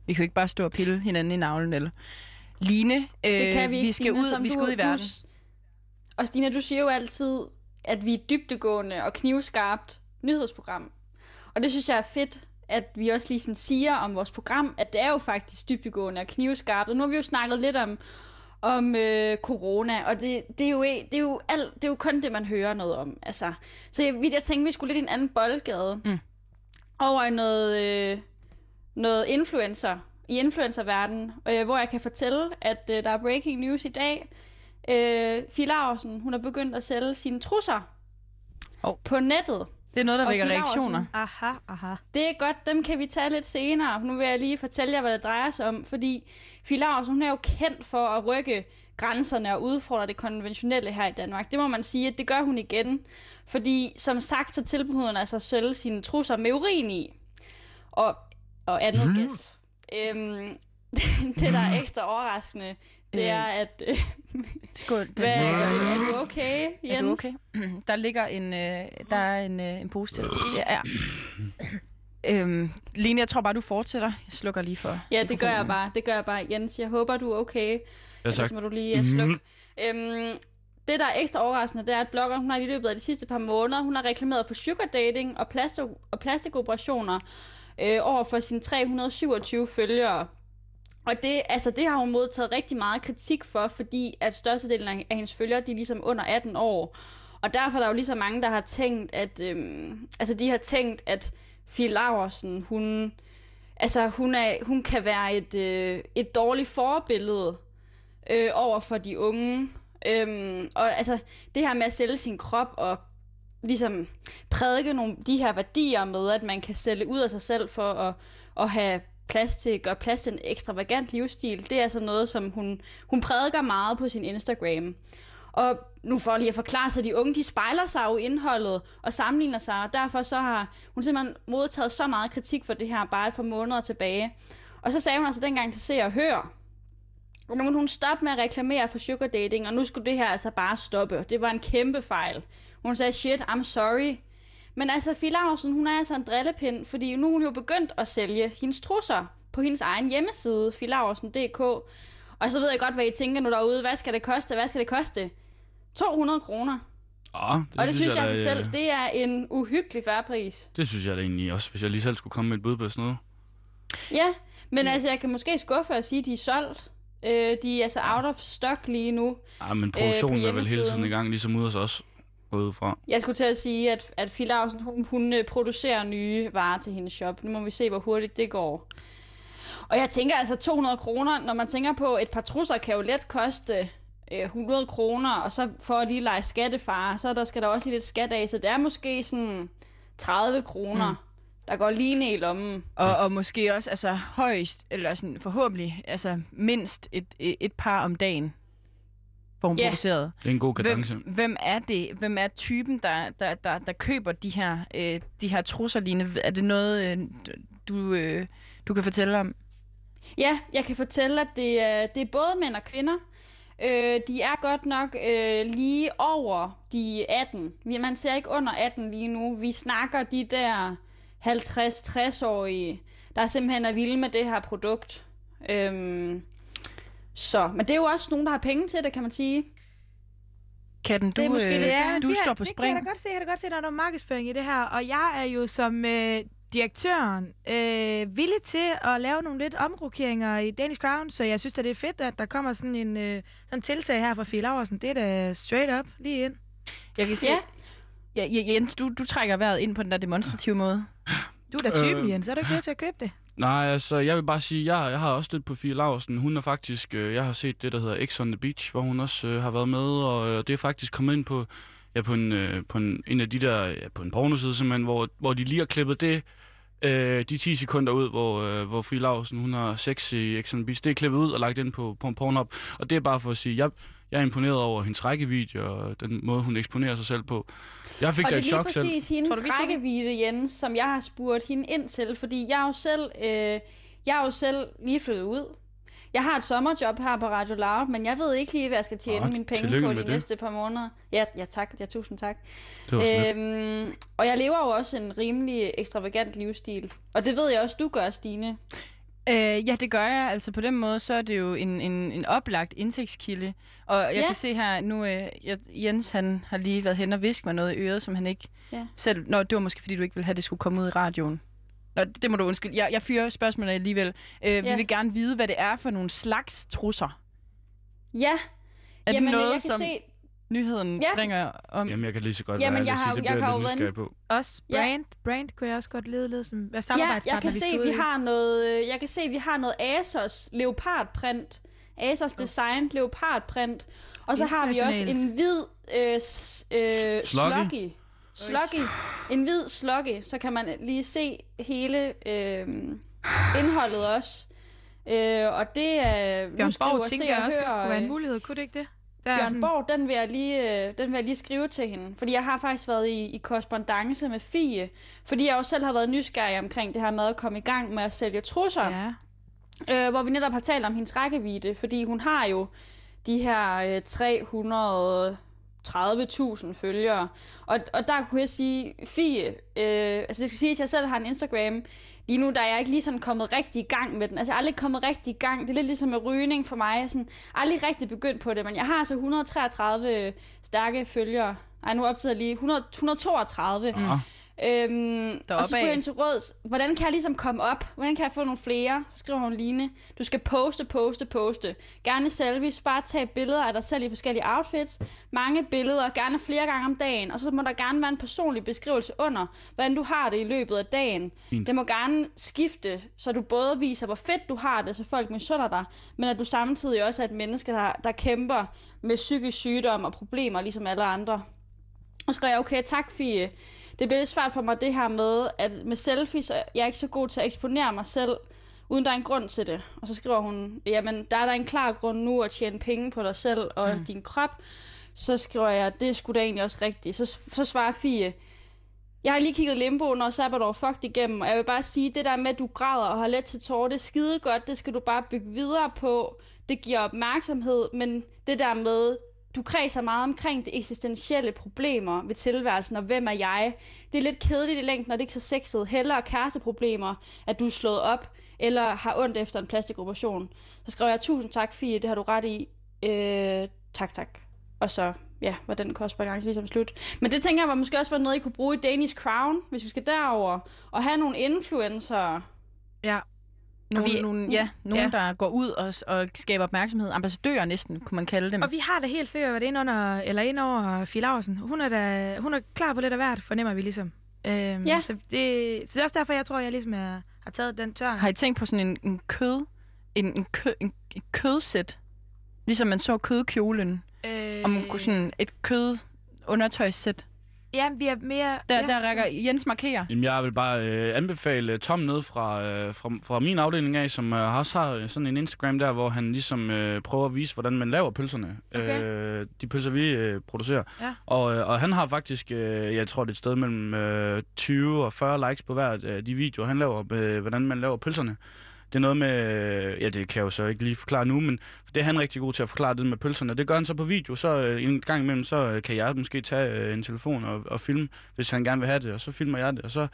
Vi kan jo ikke bare stå og pille hinanden i navlen, eller Line, øh, Det kan vi ikke, vi skal Stine, ud, vi skal du, ud i verden. Du, og Stina, du siger jo altid, at vi er et dybtegående og knivskarpt nyhedsprogram. Og det synes jeg er fedt, at vi også lige sådan siger om vores program, at det er jo faktisk dybtegående og knivskarpt. Og nu har vi jo snakket lidt om, om øh, corona, og det, det, er jo, ikke- det, er jo alt, det er jo kun det, man hører noget om. Altså. Så jeg, jeg tænkte, vi skulle lidt i en anden boldgade. Mm. Over noget, øh, noget influencer, i influencerverdenen, øh, hvor jeg kan fortælle, at øh, der er breaking news i dag. Øh, Fie Laursen, hun har begyndt at sælge sine trusser Hov. på nettet. Det er noget, der vækker reaktioner. Aha, aha. Det er godt, dem kan vi tage lidt senere. Nu vil jeg lige fortælle jer, hvad det drejer sig om, fordi Fie hun er jo kendt for at rykke grænserne og udfordre det konventionelle her i Danmark. Det må man sige, at det gør hun igen. Fordi som sagt, så tilbyder hun altså at sælge sine trusser med urin i. Og, og andet mm. gæs. Øhm, det, der er ekstra overraskende, det Øh. er, at... Øh, Skål. hvad, er du okay, Jens? Er du okay? Der ligger en, øh, der er en, øh, en pose til. Ja, ja. Øhm, Line, jeg tror bare, du fortsætter. Jeg slukker lige for Ja, det gør jeg bare. Det gør jeg bare. Jens, jeg håber, du er okay. Ja, tak. Ellers må du lige uh, slukke. Øhm, det, der er ekstra overraskende, det er, at bloggeren hun har i løbet af de sidste par måneder, hun har reklameret for sugar dating og, plastik, og plastikoperationer øh, over for sine 327 følgere. Og det, altså, det har hun modtaget rigtig meget kritik for, fordi at størstedelen af, hendes følgere, de er ligesom under 18 år. Og derfor er der jo lige så mange, der har tænkt, at, øhm, altså, de har tænkt, at Fie Laursen, hun, altså, hun, er, hun kan være et, øh, et dårligt forbillede øh, over for de unge. Øhm, og altså, det her med at sælge sin krop og ligesom prædike nogle de her værdier med, at man kan sælge ud af sig selv for at, at have plads til, gøre plads til en ekstravagant livsstil, det er altså noget, som hun, hun prædiker meget på sin Instagram. Og nu for lige at forklare sig, de unge, de spejler sig jo i indholdet og sammenligner sig, og derfor så har hun simpelthen modtaget så meget kritik for det her, bare et par måneder tilbage. Og så sagde hun altså dengang til Se og Hør, og nu hun stoppe med at reklamere for sugar dating, og nu skulle det her altså bare stoppe. Det var en kæmpe fejl. Hun sagde, shit, I'm sorry. Men altså, Fie Laursen, hun er altså en drillepind, fordi nu er hun jo begyndt at sælge hendes trusser på hendes egen hjemmeside, filaursen.dk. Og så ved jeg godt, hvad I tænker nu derude. Hvad skal det koste? Hvad skal det koste? 200 kroner. Ja, det, Og det synes jeg, da, altså øh, selv, det er en uhyggelig færre pris. Det synes jeg da egentlig også, hvis jeg lige selv skulle komme med et bud på sådan noget. Ja, men altså, jeg kan måske skuffe og sige, at de er solgt. Øh, de er altså out of stock lige nu. Ja, men produktionen på er vel hele tiden i gang, ligesom ude hos os. Fra. Jeg skulle til at sige, at, at Fie Lausen, hun, hun øh, producerer nye varer til hendes shop. Nu må vi se, hvor hurtigt det går. Og jeg tænker altså 200 kroner, når man tænker på, et par trusser kan jo let koste øh, 100 kroner, og så for at lige lege skattefar, så der skal der også lige lidt skat af, så det er måske sådan 30 kroner, mm. Der går lige ned i lommen. Og, og måske også altså, højst, eller sådan, forhåbentlig altså, mindst et, et par om dagen får hun Ja. produceret. Det er en god kadence. Hvem, hvem er det? Hvem er typen, der, der, der, der køber de her, øh, de her trusser, Line? Er det noget, øh, du, øh, du kan fortælle om? Ja, jeg kan fortælle, at det er, det er både mænd og kvinder. Øh, de er godt nok øh, lige over de 18. Vi- Man ser ikke under 18 lige nu. Vi snakker de der 50-60-årige, der simpelthen er vilde med det her produkt. Øhm, så, men det er jo også nogen, der har penge til det, kan man sige. Katten, du, Det er måske øh, det du det, står på det spring. kan jeg da godt se. Jeg kan da godt se, at der er noget markedsføring i det her. Og jeg er jo som øh, direktøren øh, villig til at lave nogle lidt omrokeringer i Danish Crown, så jeg synes, at det er fedt, at der kommer sådan en øh, sådan tiltag her fra Fie Laversen. Det er da straight up lige ind. Jeg kan se, Ja. ja. Ja, Jens, du, du trækker vejret ind på den der demonstrative måde. Du er da typen, Øh. Jens. Er du ikke nødt til at købe det? Nej, altså, jeg vil bare sige, jeg, jeg har også lidt på Fie Laversen. Hun er faktisk, øh, jeg har set det, der hedder X on the Beach, hvor hun også øh, har været med, og øh, det er faktisk kommet ind på, ja, på, en, øh, på en, en af de der, ja, på en pornoside simpelthen, hvor, hvor de lige har klippet det, øh, de 10 sekunder ud, hvor, øh, hvor Fie Laversen, hun har sex i X on the Beach, det er klippet ud og lagt ind på, på en Pornhub, og det er bare for at sige, jeg, jeg er imponeret over hendes rækkevidde og den måde, hun eksponerer sig selv på. Jeg fik Og da det et er lige chok selv. præcis hendes Tror du, vi får det? rækkevidde, Jens, som jeg har spurgt hende ind til, fordi jeg er jo selv, øh, jeg er jo selv lige flyttet ud. Jeg har et sommerjob her på Radio Loud, men jeg ved ikke lige, hvad jeg skal tjene Åh, mine penge på de det. næste par måneder. Ja, ja tak. Ja, tusind tak. Det. Øhm, og jeg lever jo også en rimelig ekstravagant livsstil. Og det ved jeg også, du gør, Stine. Øh, ja, det gør jeg. Altså på den måde, så er det jo en, en, en oplagt indtægtskilde. Og jeg Ja. kan se her nu, øh, Jens han har lige været hen og viske mig noget i øret, som han ikke Ja. selv... Nå, det var måske, fordi du ikke ville have, at det skulle komme ud i radioen. Nå, det må du undskylde. Jeg, jeg fyrer spørgsmålet alligevel. Øh, Vi Ja. vil gerne vide, hvad det er for nogle slags trusser. Ja, Er jamen noget, jeg kan som se... nyheden Ja. bringer om? Jamen, jeg kan lige så godt Jamen, være jeg har- jeg har jeg jo lidt nysgerrig på. Også Ja. brand. Brand kunne jeg også godt lede lidt som Ja, samarbejdspartner, jeg kan vi se, vi i. har noget, øh, jeg kan se, vi har noget Asos leopardprint. Asos Design leopardprint. Og så har vi også en hvid øh, øh, Sluggy. sluggy. Sluggy. En hvid sluggy. Så kan man lige se hele øh, indholdet også. Øh, og det er... nu Bjørn Borg tænker jeg og også godt Hør, kunne være en øh, mulighed. Kunne det ikke det? Der er Bjørn sådan- Borg, den vil, jeg lige, øh, den vil jeg lige skrive til hende. Fordi jeg har faktisk været i, i korrespondence med Fie. Fordi jeg jo selv har været nysgerrig omkring det her med at komme i gang med at sælge trusser. Ja. øh, hvor vi netop har talt om hendes rækkevidde, fordi hun har jo de her øh, 330.000 følgere. Og, og der kunne jeg sige, Fie, øh, altså det skal siges, at jeg selv har en Instagram, lige nu der er jeg ikke lige sådan kommet rigtig i gang med den. Altså jeg er aldrig kommet rigtig i gang. Det er lidt ligesom med rygning for mig. Jeg er sådan, aldrig rigtig begyndt på det, men jeg har altså 133 øh, stærke følgere. Nej, nu optager jeg lige 100, 132. Mm. Øhm, og så spørger jeg hende til råds, hvordan kan jeg ligesom komme op? Hvordan kan jeg få nogle flere? Så skriver hun Line, du skal poste, poste, poste. Gerne selfies, bare tage billeder af dig selv i forskellige outfits. Mange billeder, gerne flere gange om dagen. Og så må der gerne være en personlig beskrivelse under, hvordan du har det i løbet af dagen. Fint. Det må gerne skifte, så du både viser, hvor fedt du har det, så folk misunder dig, men at du samtidig også er et menneske, der, der kæmper med psykisk sygdom og problemer, ligesom alle andre. Og så skrev jeg, okay, tak Fie. Det bliver lidt svært for mig det her med, at med selfies, jeg er ikke så god til at eksponere mig selv, uden der er en grund til det. Og så skriver hun, jamen der er der en klar grund nu at tjene penge på dig selv og mm. din krop. Så skriver jeg, det skulle da egentlig også rigtigt. Så, så svarer Fie, jeg har lige kigget limboen og Sabbatår fucked igennem, og jeg vil bare sige, det der med, at du græder og har let til tårer, det er skide godt, det skal du bare bygge videre på. Det giver opmærksomhed, men det der med, du kredser meget omkring de eksistentielle problemer ved tilværelsen, og hvem er jeg? Det er lidt kedeligt i længden, når det ikke er så sexet. Heller kæresteproblemer, at du er slået op, eller har ondt efter en plastikoperation. Så skrev jeg, tusind tak, Fie, det har du ret i. Øh, tak, tak. og så, ja, var den korrespondence ligesom slut. Men det tænker jeg var måske også var noget, I kunne bruge i Danish Crown, hvis vi skal derover og have nogle influencer. Ja. Nogle, vi- nogle, ja, nogle ja. der går ud og, og skaber opmærksomhed. Ambassadører næsten, kunne man kalde dem. Og vi har da helt sikkert været ind under, eller ind over Fie Laursen. Hun er, da, hun er klar på lidt af hvert, fornemmer vi ligesom. Øhm, Ja. så, det, så det er også derfor, jeg tror, jeg ligesom er, har taget den tør. Har I tænkt på sådan en, en kød, en, en, kød, en, en kødsæt? Ligesom man så kødkjolen. Øh, Om sådan et kød undertøjssæt. Ja, vi er mere... Der, ja, der rækker Jens markerer. Jamen, jeg vil bare øh, anbefale Tom ned fra, øh, fra, fra min afdeling af, som øh, også har øh, sådan en Instagram der, hvor han ligesom øh, prøver at vise, hvordan man laver pølserne. Okay. Øh, de pølser, vi øh, producerer. Ja. Og, øh, og han har faktisk, øh, jeg tror det er et sted mellem øh, 20 og 40 likes på hver af de videoer, han laver, med, hvordan man laver pølserne. Det er noget med, ja det kan jeg jo så ikke lige forklare nu, men det er han rigtig god til at forklare det med pølserne. Det gør han så på video, så øh, en gang imellem, så øh, kan jeg måske tage øh, en telefon og, og filme, hvis han gerne vil have det, og så filmer jeg det, og så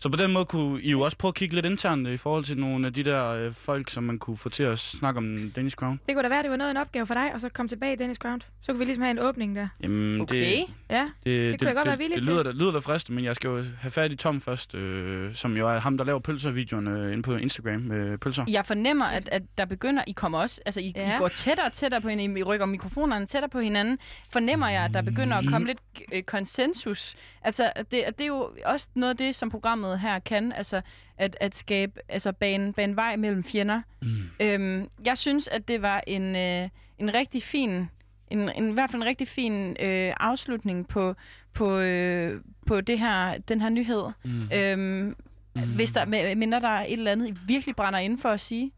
så på den måde kunne I jo også prøve at kigge lidt internt i forhold til nogle af de der øh, folk, som man kunne få til at snakke om Danish Crown. Det kunne da være, det var noget af en opgave for dig, og så komme tilbage i Dennis Ground. Så kunne vi ligesom have en åbning der. Jamen, Okay. det, Ja, det, kunne jeg godt være villig det, til. lyder, da, lyder da fristende, men jeg skal jo have fat i Tom først, øh, som jo er ham, der laver pølservideoerne øh, inde på Instagram med pølser. Jeg fornemmer, at, at der begynder, I kommer også, altså I, ja. Ja. I går tættere og tættere på hinanden, I rykker mikrofonerne tættere på hinanden. Fornemmer jeg, at der begynder at komme lidt øh, konsensus. Altså, det, det er jo også noget af det, som programmet her kan, altså at, at skabe, altså bane, bane vej mellem fjender. Mm. Øhm, jeg synes, at det var en, øh, en rigtig fin, en, en, i hvert fald en rigtig fin øh, afslutning på, på, øh, på det her, den her nyhed. Mm. Øhm, Mm. hvis der, mindre der er et eller andet, I virkelig brænder ind for at sige.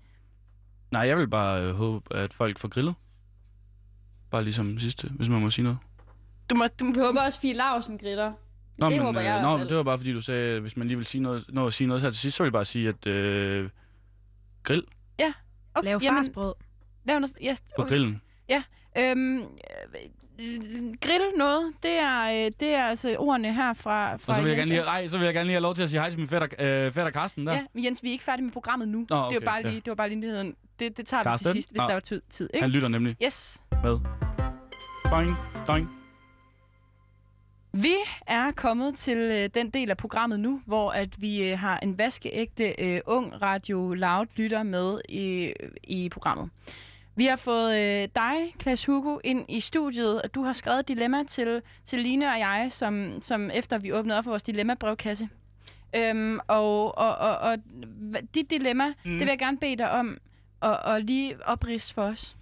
Nej, jeg vil bare øh, håbe, at folk får grillet. Bare ligesom sidste, hvis man må sige noget. Du må, du, håber også, Fie Larsen griller. Nå, det men, håber jeg i øh, nå, fald. det var bare fordi, du sagde, hvis man lige vil sige noget, nå at sige noget her til sidst, så vil jeg bare sige, at øh, grill okay, lave jamen, farsbrød. lav noget, ja, på okay. grillen. Øhm, øh, grill noget, det er, øh, det er altså ordene her fra, fra Og så vil, jeg Jens. gerne lige, ej, så vil jeg gerne lige have lov til at sige hej til min fætter, øh, fætter Karsten der. Ja, men Jens, vi er ikke færdige med programmet nu. det, okay, var bare ja. lige, det var bare lige nyheden. Det, det tager vi Carsten? til sidst, hvis Nå. der var tid, tid ikke? Han lytter nemlig Yes. med. Doing, doing. Vi er kommet til øh, den del af programmet nu, hvor at vi øh, har en vaskeægte øh, ung Radio Loud lytter med i, i programmet. Vi har fået øh, dig, Klaas Hugo, ind i studiet, og du har skrevet et dilemma til, til Line og jeg, som, som efter vi åbnede op for vores dilemma-brevkasse. Øhm, og, og, og, og dit dilemma, mm. det vil jeg gerne bede dig om at, at lige oprids for os.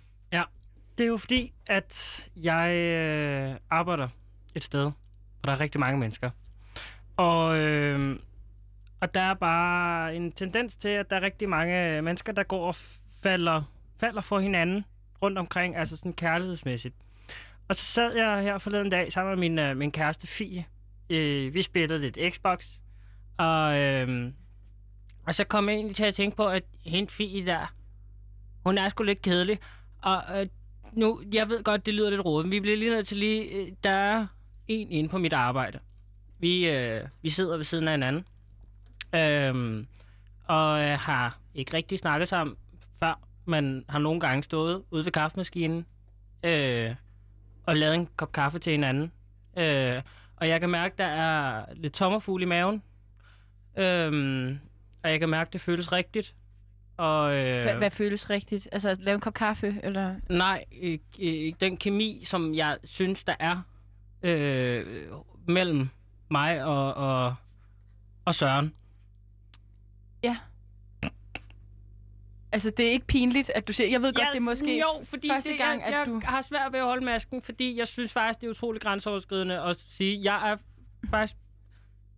Det er jo fordi, at jeg øh, arbejder et sted, og der er rigtig mange mennesker. Og, øh, og der er bare en tendens til, at der er rigtig mange øh, mennesker, der går og falder, falder for hinanden rundt omkring, altså sådan kærlighedsmæssigt. Og så sad jeg her forleden dag sammen med min, øh, min kæreste Fie. Øh, vi spillede lidt Xbox. Og, øh, og så kom jeg egentlig til at tænke på, at hende Fie der, hun er sgu lidt kedelig. Og øh, nu, jeg ved godt, det lyder lidt rodet, men vi bliver lige nødt til lige... Øh, der er en inde på mit arbejde. Vi, øh, vi sidder ved siden af hinanden. Øhm, og øh, har ikke rigtig snakket sammen før, men har nogle gange stået ude ved kaffemaskinen øh, og lavet en kop kaffe til hinanden. Øh, og jeg kan mærke, der er lidt tommerfugl i maven. Øhm, og jeg kan mærke, det føles rigtigt. Og, øh, Hvad, hvad føles rigtigt? Altså, lave en kop kaffe, eller... Nej, øh, øh, den kemi, som jeg synes, der er øh, mellem mig og, og, og Søren. Altså, det er ikke pinligt, at du siger... Jeg ved godt, det er måske jo, fordi første det, gang, jeg, at jeg du... har svært ved at holde masken, fordi jeg synes faktisk, det er utroligt grænseoverskridende at sige, jeg er faktisk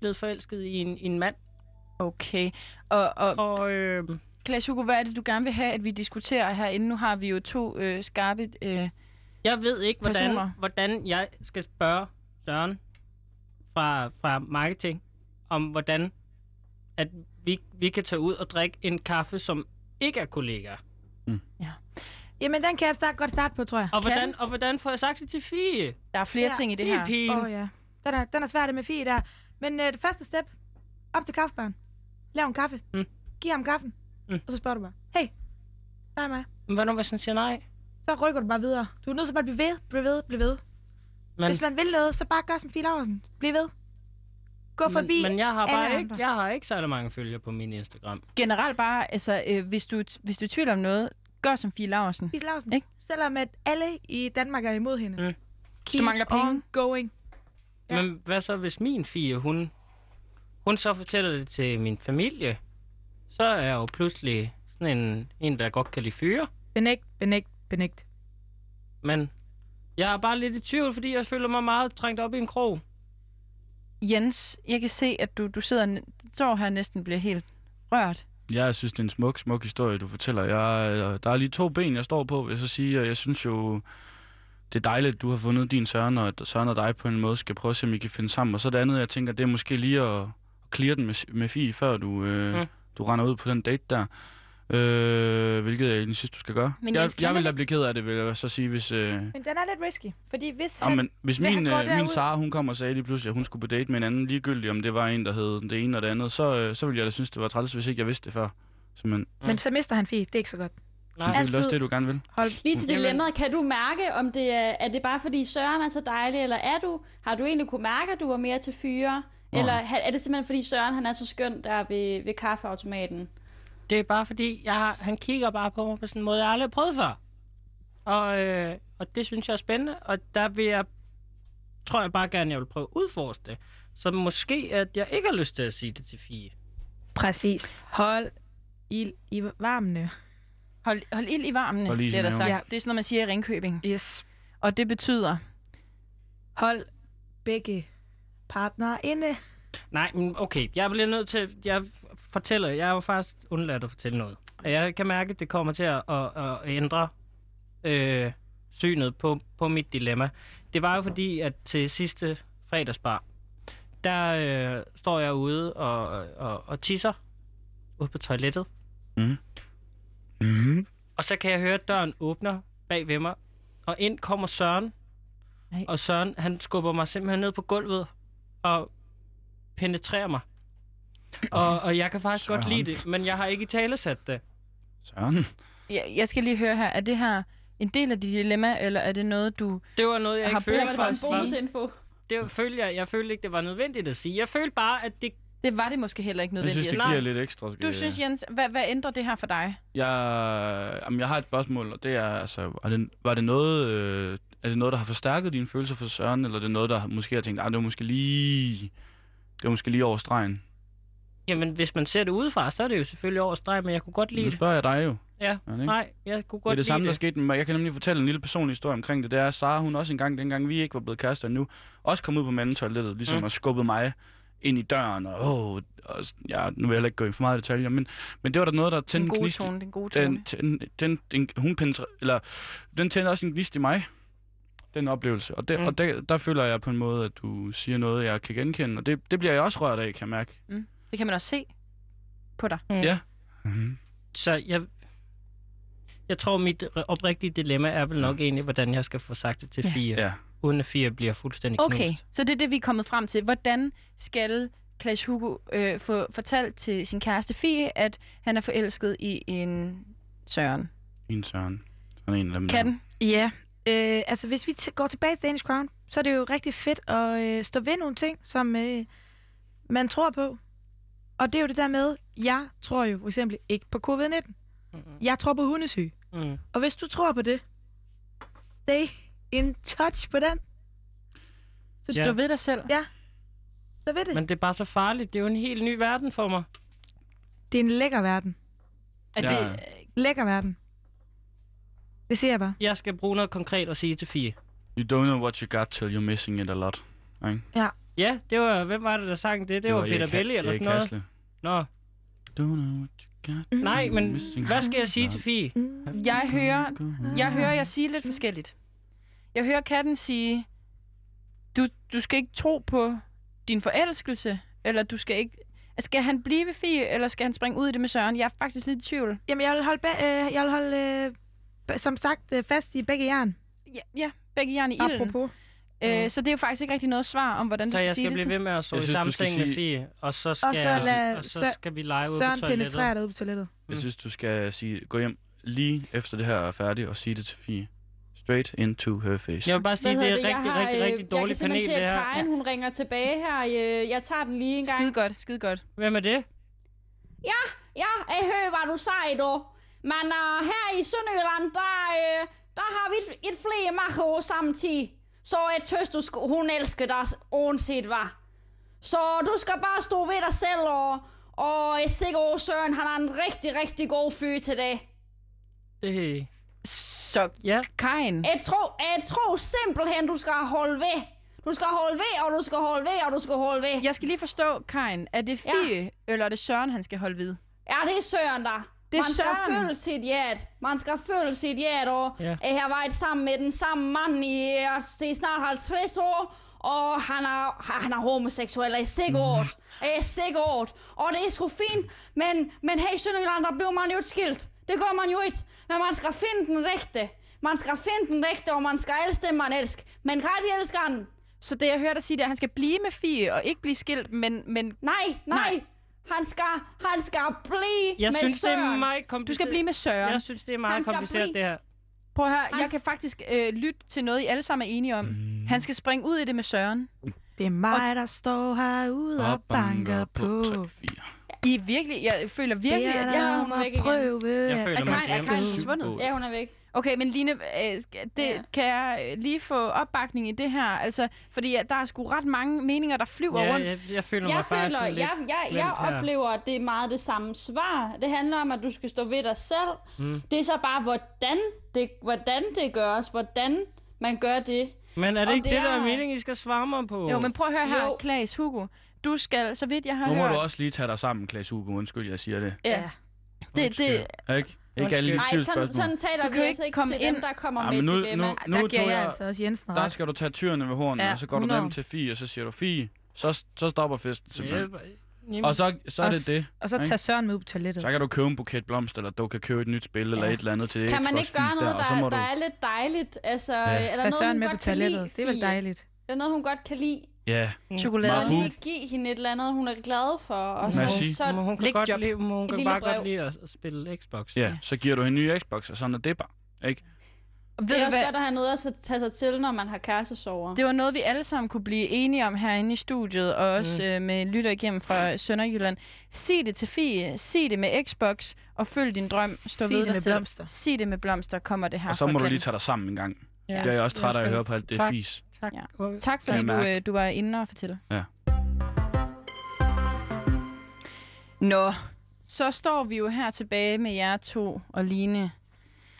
blevet forelsket i en, i en mand. Okay. Og, og Og øh, Klaas Hugo, hvad er det, du gerne vil have, at vi diskuterer herinde? Nu har vi jo to øh, skarpe... Øh, jeg ved ikke, hvordan, Personer. hvordan jeg skal spørge Søren fra, fra marketing, om hvordan at vi, vi kan tage ud og drikke en kaffe, som ikke er kollegaer. Jamen, den kan jeg start, godt starte på, tror jeg. Og Kan hvordan, og hvordan får jeg sagt det til Fie? der er flere Ja, ting i det Fie her. Åh oh, ja. Den er, den er svær det med Fie der. Men øh, det første step, op til kaffebaren. Lav en kaffe. Mm. Giv ham kaffen. Mm. Og så spørger du bare, hey, der er mig. Men hvad nu, hvis han siger nej? Så rykker du bare videre. Du er nødt til bare at blive ved, blive ved, blive ved. Men, Hvis man vil noget, så bare gør som Fie Laursen. Bliv ved. Gå forbi. men, men jeg har bare ikke, jeg har ikke særlig mange følgere på min Instagram. Generelt bare, altså, øh, hvis, du, hvis du er i tvivl om noget, gør som Fie Laursen. Fie Laursen. Ikke? Selvom at alle i Danmark er imod hende. Mm. Keep Du mangler penge. on going. Ja. Men hvad så, hvis min fie, hun, hun så fortæller det til min familie, så er jeg jo pludselig sådan en, en der godt kan lide fyre. Benægt, benægt, benægt. Men jeg er bare lidt i tvivl, fordi jeg føler mig meget trængt op i en krog. Jens, jeg kan se, at du, du sidder står her næsten bliver helt rørt. Jeg synes, det er en smuk, smuk historie, du fortæller. Jeg, der er lige to ben, jeg står på, vil jeg så sige. Og jeg synes jo, det er dejligt, at du har fundet din Søren, og at Søren og dig på en måde skal prøve at se, om I kan finde sammen. Og så det andet, jeg tænker, det er måske lige at, at clear den med, med Fie, før du, øh, mm. du render ud på den date der. Øh, hvilket jeg egentlig synes, du skal gøre. Men jeg, Jens, jeg vil da ikke- blive ked af det, vil jeg så sige, hvis... Øh, Men den er lidt risky. Fordi hvis Ja, han... men hvis han min, gå øh, min Sara, hun kom og sagde lige pludselig, at hun skulle på date med en anden, ligegyldigt om det var en, der hed det ene og det andet, så, øh, så ville jeg da synes, det var træls, hvis ikke jeg vidste det før. Simpelthen. Men så mister han Fie. Det er ikke så godt. Nej, Det er Altid. også det, du gerne vil. Hold. Lige til dilemmaet, kan du mærke, om det er, er det bare fordi Søren er så dejlig, eller er du, har du egentlig kunne mærke, at du var mere til fyre? Nå. Eller er det simpelthen fordi Søren han er så skøn der ved, ved kaffeautomaten? Det er bare fordi, jeg, han kigger bare på mig på sådan en måde, jeg aldrig har prøvet før. Og, øh, og det synes jeg er spændende, og der vil jeg, tror jeg bare gerne, jeg vil prøve at udforske det. Så måske, at jeg ikke har lyst til at sige det til Fie. Præcis. Hold ild i varmene. Hold, hold ild i varmene, Hold der sagt. Ja. Det er sådan noget, man siger i Ringkøbing. Yes. Og det betyder, Hold begge partnere inde. Nej, men okay, jeg bliver nødt til, jeg fortæller, jeg er jo faktisk undladt at fortælle noget. Og jeg kan mærke, at det kommer til at, at, at ændre øh, synet på, på mit dilemma. Det var jo fordi, at til sidste fredagsbar, der øh, står jeg ude og, og, og tisser ude på toilettet. Mm. Mm. Og så kan jeg høre, at døren åbner bag ved mig. Og ind kommer Søren. Nej. Og Søren, han skubber mig simpelthen ned på gulvet og penetrerer mig. Og, og jeg kan faktisk Søren. godt lide det, men jeg har ikke i tale sat det. Søren. jeg, jeg skal lige høre her, er det her en del af dit dilemma, eller er det noget, du... Det var noget, jeg Har ikke følte for at sige- bonusinfo? Det var- følte jeg, jeg følte ikke, det var nødvendigt at sige. Jeg følte bare, at det... Det var det måske heller ikke Jeg nødvendigt synes, det at sige. giver lidt ekstra. øh, Du synes, Jens, hvad, hvad ændrer det her for dig? Jeg, jamen, jeg har et spørgsmål, og det er, altså, var det, var det noget, øh, er det noget, der har forstærket dine følelser for Søren, eller er det noget, der måske har tænkt, at det var måske lige, det var måske lige over stregen? Jamen, hvis man ser det udefra, så er det jo selvfølgelig over streg, men jeg kunne godt lide Nu det. spørger jeg dig jo. Ja, det ikke? nej, jeg kunne det godt er det samme, lide der det. skete med mig. Jeg kan nemlig fortælle en lille personlig historie omkring det. Det er, at Sara, hun også engang, dengang vi ikke var blevet kærester endnu, også kom ud på mandetoilettet, ligesom Mm. mm. og skubbede mig ind i døren, og, åh, og ja, nu vil jeg heller ikke gå i for meget detaljer, men, men det var der noget, der tændte en gnist. i- tone, den gode tone. den, den, den, den, hun penetre, eller, den tænder også en gnist i mig, den oplevelse. Og, det, Mm. mm. og der, der føler jeg på en måde, at du siger noget, jeg kan genkende. Og det, det bliver jeg også rørt af, kan jeg mærke. Det kan man også se på dig. Mm. Ja. Mm-hmm. Så jeg, jeg tror, mit oprigtige dilemma er vel nok egentlig, hvordan jeg skal få sagt det til Ja. Fie, Ja. uden at Fie bliver fuldstændig Okay, knust. så det er det, vi er kommet frem til. Hvordan skal Clash Hugo øh, få fortalt til sin kæreste Fie, at han er forelsket i en Søren? En Søren. Sådan en af dem. Kan den? Ja, øh, altså hvis vi t- går tilbage til Danish Crown, så er det jo rigtig fedt at øh, stå ved nogle ting, som øh, man tror på. Og det er jo det der med, jeg tror jo for eksempel ikke på covid-19. Mm-mm. Jeg tror på hundesyge. Mm. Og hvis du tror på det, stay in touch på den. Så Ja. stå ved dig selv. Ja. Så ved det. Men det er bare så farligt. Det er jo en helt ny verden for mig. Det er en lækker verden. Er Ja. det, Lækker verden. Det siger jeg bare. Jeg skal bruge noget konkret at sige til Fie. You don't know what you got till you're missing it a lot. Ikke? Ja, det var... Hvem var det, der sang det? Det, var, Peter Erik Ha- Belli eller Erik sådan noget. Hasle. Nå, Don't know what you got nej, men hvad skal jeg sige til Fie? Mm. jeg hører, jeg hører jer sige lidt forskelligt. Jeg hører katten sige, du, du skal ikke tro på din forelskelse, eller du skal ikke... Skal han blive ved Fie, eller skal han springe ud i det med Søren? Jeg er faktisk lidt i tvivl. Jamen, jeg vil holde, øh, jeg vil holde øh, som sagt, øh, fast i begge jern. Ja, ja begge jern i ilden. Apropos. Øh, så det er jo faktisk ikke rigtig noget svar om, hvordan du Så skal jeg sige skal det blive til. ved med at sove Jeg i synes, samme du skal seng med sige- Fie, og så skal, Og så jeg, lad og så skal vi lege ude Søren på toilettet. penetrerer dig ude på toilettet. Jeg synes, du skal sige, gå hjem, lige efter det her er færdigt og sige det til Fie. Straight into her face. Jeg vil bare sige, det er hedder rigtig, Jeg har, rigtig, øh, rigtig Jeg dårlig kan simpelthen panel, se, det at her. Karin, hun ringer tilbage her. Øh, Jeg tager den lige en gang. Skide godt, skide godt. Hvem er det? Ja, ja, jeg hører, hvad du sagde, du. Men uh, her i Sønderjylland, der, uh, der har vi et, et flere makker samtidig. Så jeg tøs, du skal, hun elsker dig, uanset hvad. Så du skal bare stå ved dig selv, og, og jeg er sikker på, Søren, han er en rigtig, rigtig god fyr til det. Det... Så, Ja, Karin, Jeg tror, jeg tror simpelthen, du skal holde ved. Du skal holde ved, og du skal holde ved, og du skal holde ved. jeg skal lige forstå, Karin, er det Fie, ja. eller er det Søren, han skal holde ved? Ja, det er Søren der. Det Man skal føle sit hjert. Man skal føle sit hjert, og Ja. jeg har været sammen med den samme mand i det er snart 50 år, og han er, han er homoseksuel, er sikker Mhm. mm. Er sikker og det er sgu fint, men, men her i Sønderjylland, der bliver man jo et skilt. Det gør man jo ikke, men man skal finde den rigtige. Man skal finde den rigtige, og man skal elske dem, man elsker. Men kan de elsker han? Så det, jeg hørte dig sige, det er, at han skal blive med Fie og ikke blive skilt, men, men Nej, nej. Nej. Han skal, han skal blive jeg med synes, det Søren. er meget du kompliceret. skal blive med Søren. Jeg synes, det er meget Han skal kompliceret, blive- det her. Prøv at høre, Han jeg kan faktisk øh, lytte til noget, I alle sammen er enige om. Mm. Han skal springe ud i det med Søren. Det er mig, der står herude og banker på. 3, 4. I virkelig, jeg føler virkelig, Det er at jeg... er væk at igen. Jeg at føler Er mig Karin, er forsvundet? Ja, hun er væk. Okay, men Line, øh, det, Ja. kan jeg øh, lige få opbakning i det her? Altså, fordi der er sgu ret mange meninger, der flyver Ja, rundt. jeg, jeg føler Jeg mig bare føler, sådan jeg, lidt... jeg, jeg glemt her. oplever, at det er meget det samme svar. Det handler om, at du skal stå ved dig selv. Mm. Det er så bare, hvordan det, hvordan det gøres, hvordan man gør det. Men er det Om ikke det det, der er er- meningen, I skal svare mig på? Jo, men prøv at høre her, Jo. Klaas Hugo. Du skal, så vidt jeg har Nu må hørt... du også lige tage dig sammen, Klaas Hugo. Undskyld, jeg siger det. Ja, det, det, Ikke? Ikke alle de Nej, sådan, sådan taler Du vi altså ikke komme til dem, ind. der kommer Ja, med nu, dilemma. nu, Der nu giver tror jeg jeg, altså også Jensen der ret. skal du tage tyrene ved hornene, Ja, og så går du 100. hjem til Fie, og så siger du, Fie, så, så stopper festen simpelthen. Jamen, Og så, så er det det. Og så tager Søren med ud på toilettet. Så kan du købe en buket blomster, eller du kan købe et nyt spil, eller Ja. et eller andet til Kan man ikke gøre noget, der, der, der du... er lidt dejligt? Altså, Ja. er der Tag noget, Søren hun med på godt kan lide? toilettet. Det er vel dejligt. Er der noget, hun godt kan lide? Ja, chokolade. Så lige give hende et eller andet, hun er glad for. Og så, så, Men hun kan godt job. lide, hun kan bare brev. godt lide at, spille Xbox. ja, så giver du hende en ny Xbox, og sådan er det bare. Ikke? Ved det er du også hvad? godt at have noget at tage sig til, når man har kærestesover. Det var noget, vi alle sammen kunne blive enige om herinde i studiet, og også mm. øh, med lytter igennem fra Sønderjylland. Sig det til Fie, sig det med Xbox, og følg din drøm. Stå Sig ved det dig med selv. blomster. Sig det med blomster, kommer det her Og så må du lige tage dig sammen en gang. Ja. Det er jeg også træt af at høre på alt det Tak. fis. Tak. Ja. Tak fordi du, øh, du var inde og fortælle. Ja. Nå, så står vi jo her tilbage med jer to og Line.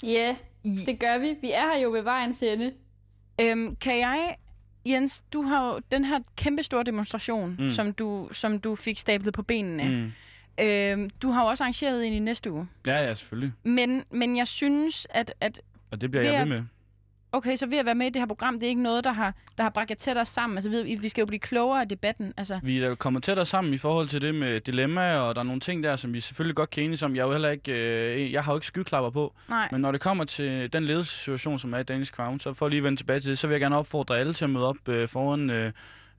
Ja, det gør vi. Vi er her jo ved vejens ende. Øhm, kan jeg, Jens, du har jo den her kæmpe store demonstration, mm. Som, du, som du fik stablet på benene. Mm. Øhm, du har jo også arrangeret en i næste uge. Ja, ja, selvfølgelig. Men, men jeg synes, at, at Og det bliver jeg ved med. Okay, så ved at være med i det her program, det er ikke noget, der har, der har bragt jer tættere sammen. Altså, vi, vi skal jo blive klogere af debatten. Altså, Vi er kommet tættere sammen i forhold til det med dilemmaer, og der er nogle ting der, som vi selvfølgelig godt kan enes om. Jeg, er jo heller ikke, øh, jeg har jo ikke skyklapper på, nej. men når det kommer til den ledelsessituation, som er i Danish Crown, så for lige at vende tilbage til det, så vil jeg gerne opfordre alle til at møde op øh, foran øh,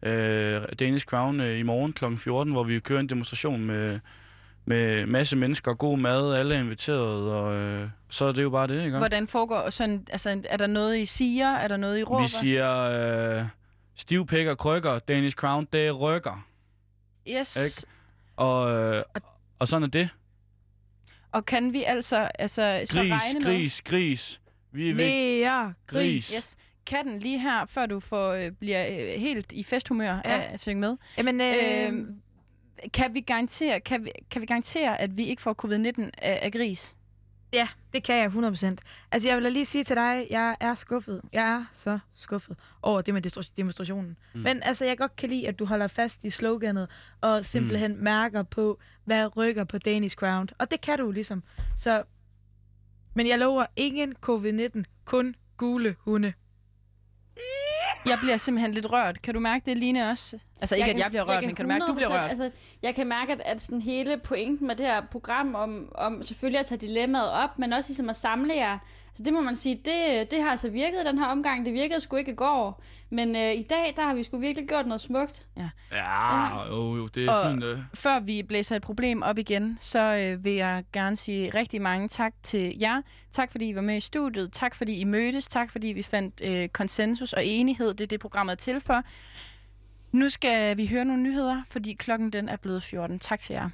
øh, Danish Crown øh, i morgen kl. 14, hvor vi kører en demonstration med med masse mennesker, god mad, alle er inviteret, og øh, så er det jo bare det, ikke? Hvordan foregår sådan, altså, er der noget, I siger? Er der noget, I råber? Vi siger øh, stiv pæk og krykker, Danish Crown, det rykker. Yes. Ikke? Og, øh, og sådan er det. Og kan vi altså, altså så Gris, regne med... gris, gris. Vi er væk. Mere Gris. Yes. Katten lige her, før du får, øh, bliver øh, helt i festhumør. Ja. af at synge med. Jamen, øh, Øh, kan vi garantere, kan vi, kan vi garantere, at vi ikke får covid-19 af, af gris? Ja, det kan jeg 100%. Altså, jeg vil da lige sige til dig, jeg er skuffet. Jeg er så skuffet over det med demonstrationen. Mm. Men altså, jeg godt kan lide, at du holder fast i sloganet, og simpelthen mm. mærker på, hvad rykker på Danish Crown. Og det kan du ligesom. Så, men jeg lover ingen covid-19, kun gule hunde. Jeg bliver simpelthen lidt rørt. Kan du mærke det, Line, også? Altså ikke, at jeg bliver rørt, men kan du mærke, at du bliver 100% rørt? Altså, jeg kan mærke, at, at sådan hele pointen med det her program, om, om selvfølgelig at tage dilemmaet op, men også ligesom at samle jer, så det må man sige, det, det har altså virket den her omgang. Det virkede sgu ikke i går. Men øh, i dag, der har vi sgu virkelig gjort noget smukt. Ja, jo, jo, det er Og- fint. Øh. Før vi blæser et problem op igen, så øh, vil jeg gerne sige rigtig mange tak til jer. Tak fordi I var med i studiet. Tak fordi I mødtes. Tak fordi vi fandt øh, konsensus og enighed. Det er det, programmet er til for. Nu skal vi høre nogle nyheder, fordi klokken den er blevet 14. Tak til jer.